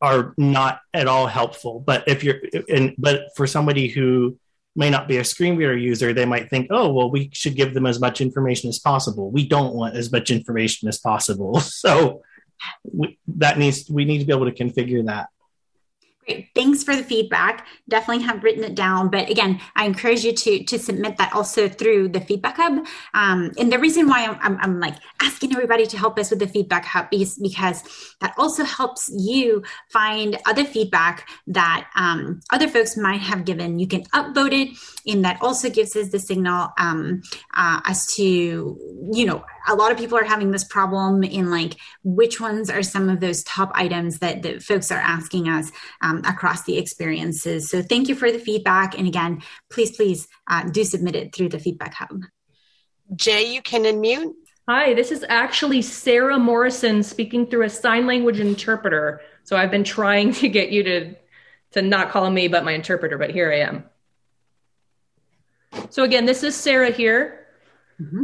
S7: are not at all helpful. But if you're and but for somebody who may not be a screen reader user, they might think, oh, well, we should give them as much information as possible. We don't want as much information as possible. So we, that needs we need to be able to configure that.
S3: Great. Thanks for the feedback. Definitely have written it down. But again, I encourage you to to submit that also through the feedback hub. Um, and the reason why I'm, I'm, I'm, like asking everybody to help us with the feedback hub is because that also helps you find other feedback that um, other folks might have given. You can upvote it, and that also gives us the signal um, uh, as to you know a lot of people are having this problem in like which ones are some of those top items that, that folks are asking us um, across the experiences. So thank you for the feedback. And again, please, please uh, do submit it through the feedback hub.
S4: Jay, you can unmute.
S21: Hi, this is actually Sarah Morrison speaking through a sign language interpreter. So I've been trying to get you to to not call me but my interpreter, but here I am. So again, this is Sarah here. Mm-hmm.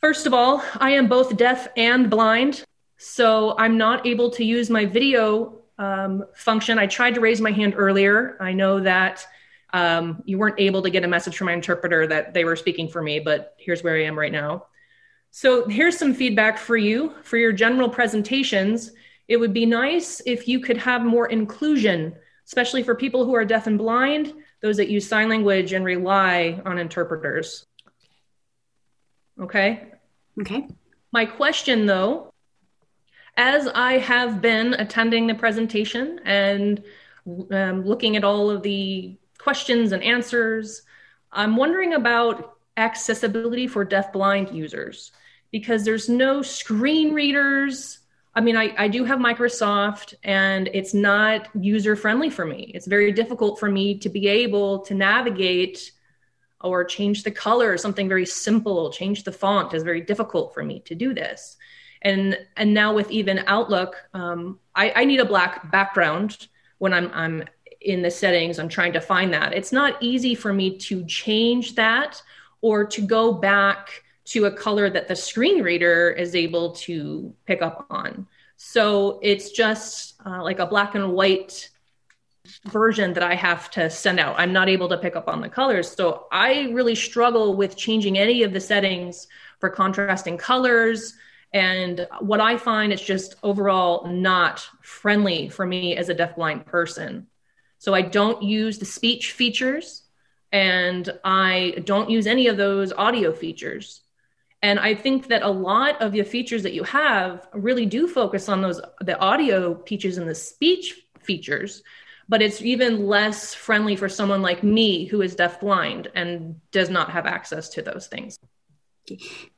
S21: First of all, I am both deaf and blind, so I'm not able to use my video um, function. I tried to raise my hand earlier. I know that um, you weren't able to get a message from my interpreter that they were speaking for me, but here's where I am right now. So here's some feedback for you for your general presentations. It would be nice if you could have more inclusion, especially for people who are deaf and blind, those that use sign language and rely on interpreters. Okay.
S3: Okay.
S21: My question though, as I have been attending the presentation and um, looking at all of the questions and answers, I'm wondering about accessibility for deaf-blind users because there's no screen readers. I mean, I, I do have Microsoft and it's not user friendly for me. It's very difficult for me to be able to navigate or change the color, something very simple, change the font is very difficult for me to do this. And and now with even Outlook, um, I, I need a black background when I'm I'm in the settings. I'm trying to find that. It's not easy for me to change that or to go back to a color that the screen reader is able to pick up on. So it's just uh, like a black and white version that I have to send out. I'm not able to pick up on the colors. So I really struggle with changing any of the settings for contrasting colors. And what I find is just overall not friendly for me as a deafblind person. So I don't use the speech features and I don't use any of those audio features. And I think that a lot of the features that you have really do focus on those the audio features and the speech features but it's even less friendly for someone like me who is deafblind and does not have access to those things.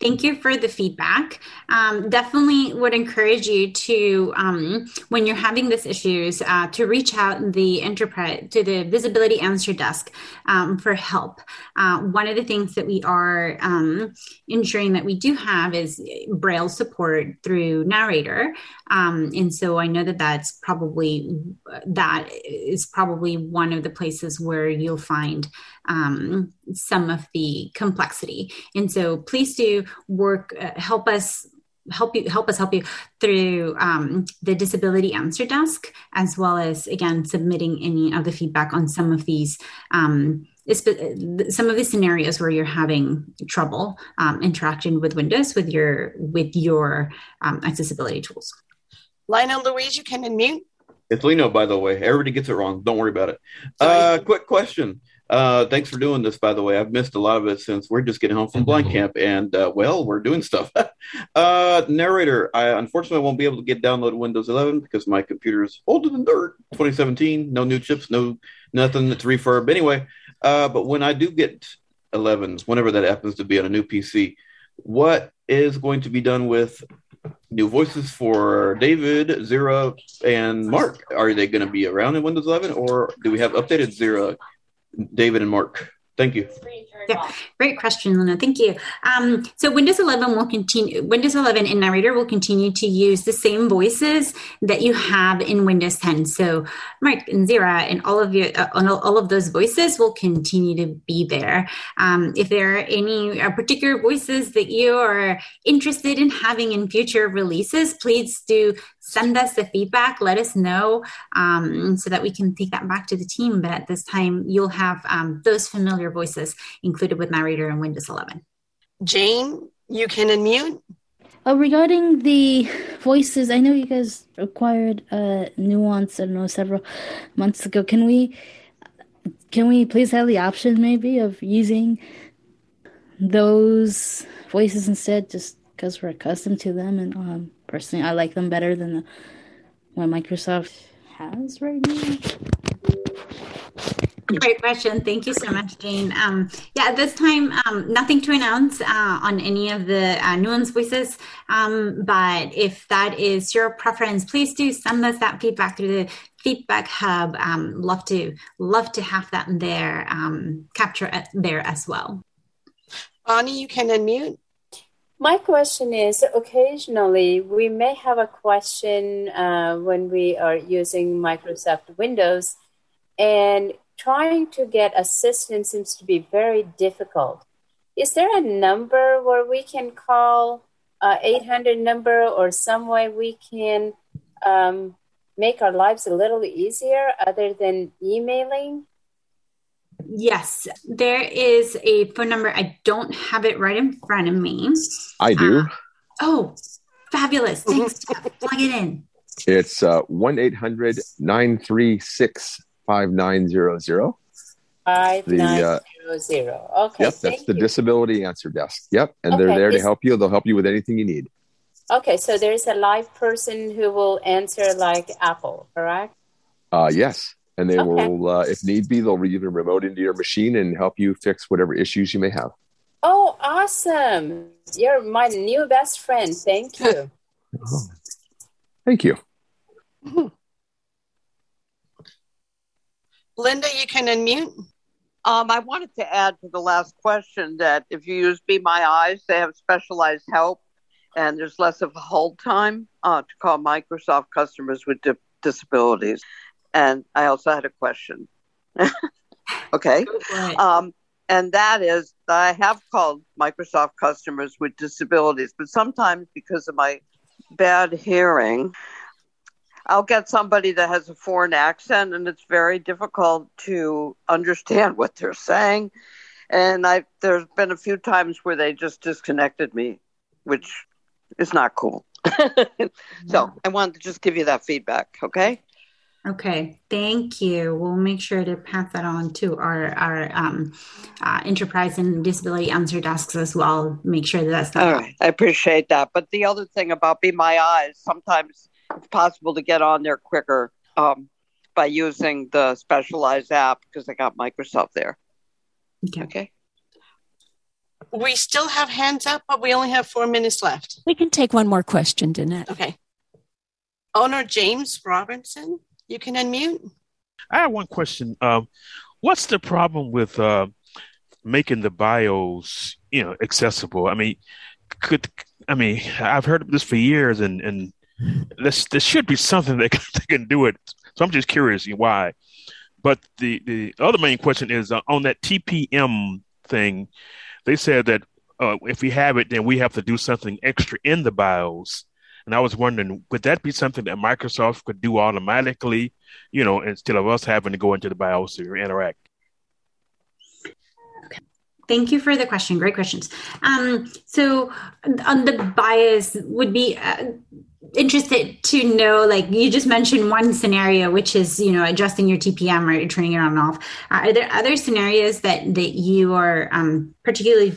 S3: Thank you for the feedback. Um, definitely would encourage you to, um, when you're having these issues, uh, to reach out the enterprise to the Disability Answer Desk um, for help. Uh, one of the things that we are um, ensuring that we do have is Braille support through Narrator, um, and so I know that that's probably that is probably one of the places where you'll find um, some of the complexity. And so please do work, uh, help us help you help us help you through um, the disability answer desk as well as again submitting any of the feedback on some of these um, some of the scenarios where you're having trouble um, interacting with windows with your with your um, accessibility tools.
S4: Lionel louise you can unmute.
S22: It's lino by the way. Everybody gets it wrong. Don't worry about it. Uh, quick question uh, thanks for doing this, by the way. I've missed a lot of it since we're just getting home from blind mm-hmm. camp, and uh, well, we're doing stuff. uh, narrator, I unfortunately won't be able to get download Windows 11 because my computer is older than dirt. 2017, no new chips, no nothing. It's refurb anyway. Uh, but when I do get 11s, whenever that happens to be on a new PC, what is going to be done with new voices for David, Zira, and Mark? Are they going to be around in Windows 11, or do we have updated Zira David and Mark. Thank you.
S3: Yeah, great question, Luna. Thank you. Um, so Windows 11 will continue. Windows 11 in Narrator will continue to use the same voices that you have in Windows 10. So Mark and Zira and all of your uh, all of those voices will continue to be there. Um, if there are any uh, particular voices that you are interested in having in future releases, please do send us the feedback. Let us know um, so that we can take that back to the team. But at this time, you'll have um, those familiar voices included with Narrator in Windows 11.
S4: Jane, you can unmute.
S23: Uh, regarding the voices, I know you guys acquired uh, Nuance. I don't know several months ago. Can we can we please have the option maybe of using those voices instead, just because we're accustomed to them, and um, personally, I like them better than the what Microsoft has right now.
S3: Great question. Thank you so much, Jane. Um, yeah, at this time, um, nothing to announce uh, on any of the uh, nuance voices. Um, but if that is your preference, please do send us that feedback through the feedback hub. Um, love to love to have that there, um, capture it there as well.
S4: Bonnie, you can unmute.
S24: My question is occasionally we may have a question uh, when we are using Microsoft Windows, and trying to get assistance seems to be very difficult. Is there a number where we can call uh, 800 number or some way we can um, make our lives a little easier other than emailing?
S3: Yes, there is a phone number. I don't have it right in front of me.
S6: I do.
S3: Uh, oh, fabulous. Thanks. Plug it in.
S6: It's uh, 1 800 936 5900.
S24: Five
S6: The, uh,
S24: zero zero. Okay.
S6: Yep, that's
S24: thank
S6: the
S24: you.
S6: disability answer desk. Yep, and they're
S24: Okay,
S6: there to help you. They'll help you with anything you need.
S24: Okay, so there's a live person who will answer like Apple, correct?
S6: Uh, yes, and they
S24: Okay.
S6: will, uh, if need be, they'll either remote into your machine and help you fix whatever issues you may have.
S24: Oh, awesome. You're my new best friend. Thank you.
S6: Thank you.
S4: Linda, you can unmute.
S25: Um, I wanted to add to the last question that if you use Be My Eyes, they have specialized help and there's less of a hold time uh, to call Microsoft customers with di- disabilities. And I also had a question. okay. Um, and that is that I have called Microsoft customers with disabilities, but sometimes because of my bad hearing, I'll get somebody that has a foreign accent and it's very difficult to understand what they're saying. And I there's been a few times where they just disconnected me, which is not cool. so I wanted to just give you that feedback, okay?
S3: Okay, thank you. We'll make sure to pass that on to our our um, uh, enterprise and disability answer desks as well. Make sure that that's not
S25: All right, I appreciate that. But the other thing about Be My Eyes, sometimes it's possible to get on there quicker um, by using the specialized app because I got Microsoft there.
S3: Okay.
S25: okay.
S4: We still have hands up, but we only have four minutes left.
S26: We can take one more question, Danette.
S4: Okay. Owner James Robinson, you can unmute.
S27: I have one question. Um, what's the problem with uh, making the bios, you know, accessible? I mean, could I mean I've heard of this for years, and and this this should be something that can, that can do it. So I'm just curious why. But the the other main question is uh, on that TPM thing. They said that uh, if we have it, then we have to do something extra in the BIOS. And I was wondering, would that be something that Microsoft could do automatically, you know, instead of us having to go into the BIOS to interact?
S3: Thank you for the question. Great questions. Um, so, on the BIOS, would be uh, interested to know. Like you just mentioned one scenario, which is you know adjusting your TPM or turning it on and off. Uh, are there other scenarios that that you are um, particularly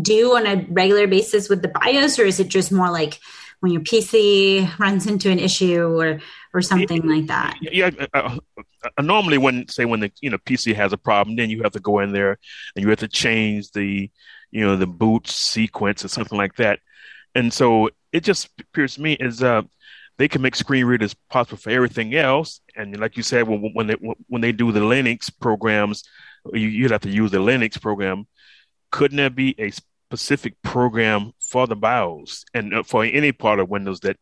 S3: do on a regular basis with the BIOS, or is it just more like when your PC runs into an issue or or something like that?
S27: Yeah, uh, uh, normally when say when the you know PC has a problem, then you have to go in there and you have to change the you know the boot sequence or something like that. And so it just appears to me as uh, they can make screen readers possible for everything else. And like you said, when, when they when they do the Linux programs, you, you'd have to use the Linux program. Couldn't there be a specific program for the BIOS and uh, for any part of Windows that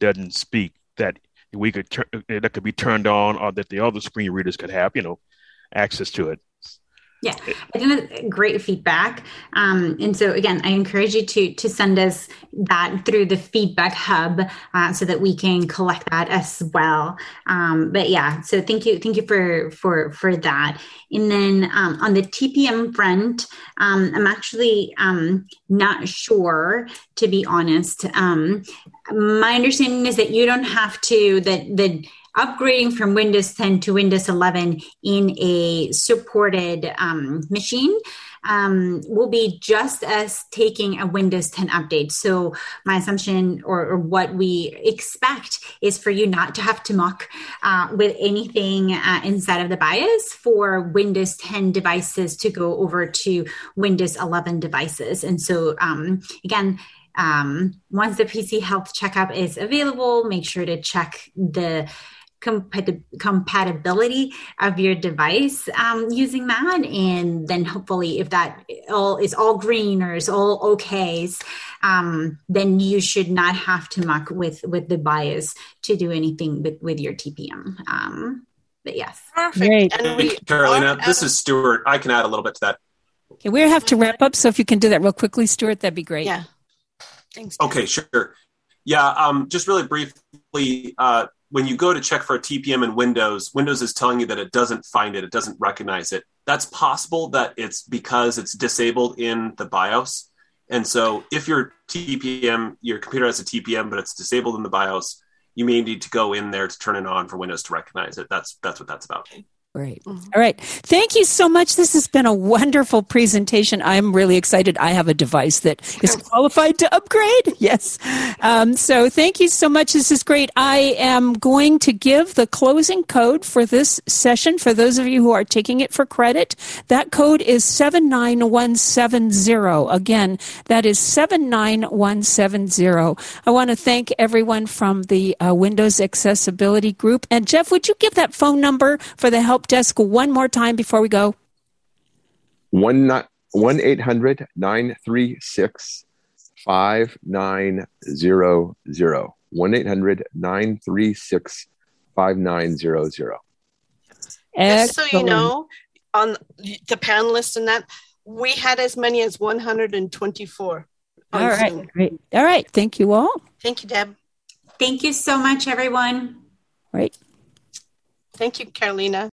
S27: doesn't speak that we could turn that could be turned on or that the other screen readers could have, you know, access to it?
S3: Yeah, I think great feedback. Um, and so again, I encourage you to to send us that through the feedback hub uh, so that we can collect that as well. Um, but yeah, so thank you, thank you for for for that. And then um, on the TPM front, um, I'm actually um, not sure, to be honest. Um, my understanding is that you don't have to that the upgrading from Windows 10 to Windows 11 in a supported um, machine um, will be just as taking a Windows 10 update. So, my assumption or, or what we expect is for you not to have to muck uh, with anything uh, inside of the BIOS for Windows 10 devices to go over to Windows 11 devices. And so, um, again, um, once the PC health checkup is available, make sure to check the compatibility of your device um, using that. And then hopefully if that all is all green or is all okays um, then you should not have to muck with with the BIOS to do anything with with your tpm um, but yes.
S28: Perfect. And we carolina. this is stuart. I can add a little bit to that.
S26: Okay we have to wrap up so if you can do that real quickly stuart that'd be great.
S19: Yeah. Thanks
S28: okay sure. Yeah um, just really briefly uh, when you go to check for a TPM in Windows, Windows is telling you that it doesn't find it, it doesn't recognize it. That's possible that it's because it's disabled in the BIOS. And so if your TPM, your computer has a TPM, but it's disabled in the BIOS, you may need to go in there to turn it on for Windows to recognize it. That's that's what that's about.
S26: Great. Mm-hmm. All right. Thank you so much. This has been a wonderful presentation. I'm really excited. I have a device that is qualified to upgrade. Yes. Um, so thank you so much. This is great. I am going to give the closing code for this session for those of you who are taking it for credit. That code is 79170. Again, that is 79170. I want to thank everyone from the uh, Windows Accessibility Group. And Jeff, would you give that phone number for the help desk one more time before we go?
S6: 1 800 936 5900. 1 800 936 5900.
S4: Just so you know, on the panelists and that, we had as many as 124.
S26: All right, Zoom. great. All right, thank you all.
S4: Thank you, Deb.
S3: Thank you so much, everyone.
S26: Right.
S4: Thank you, Carolina.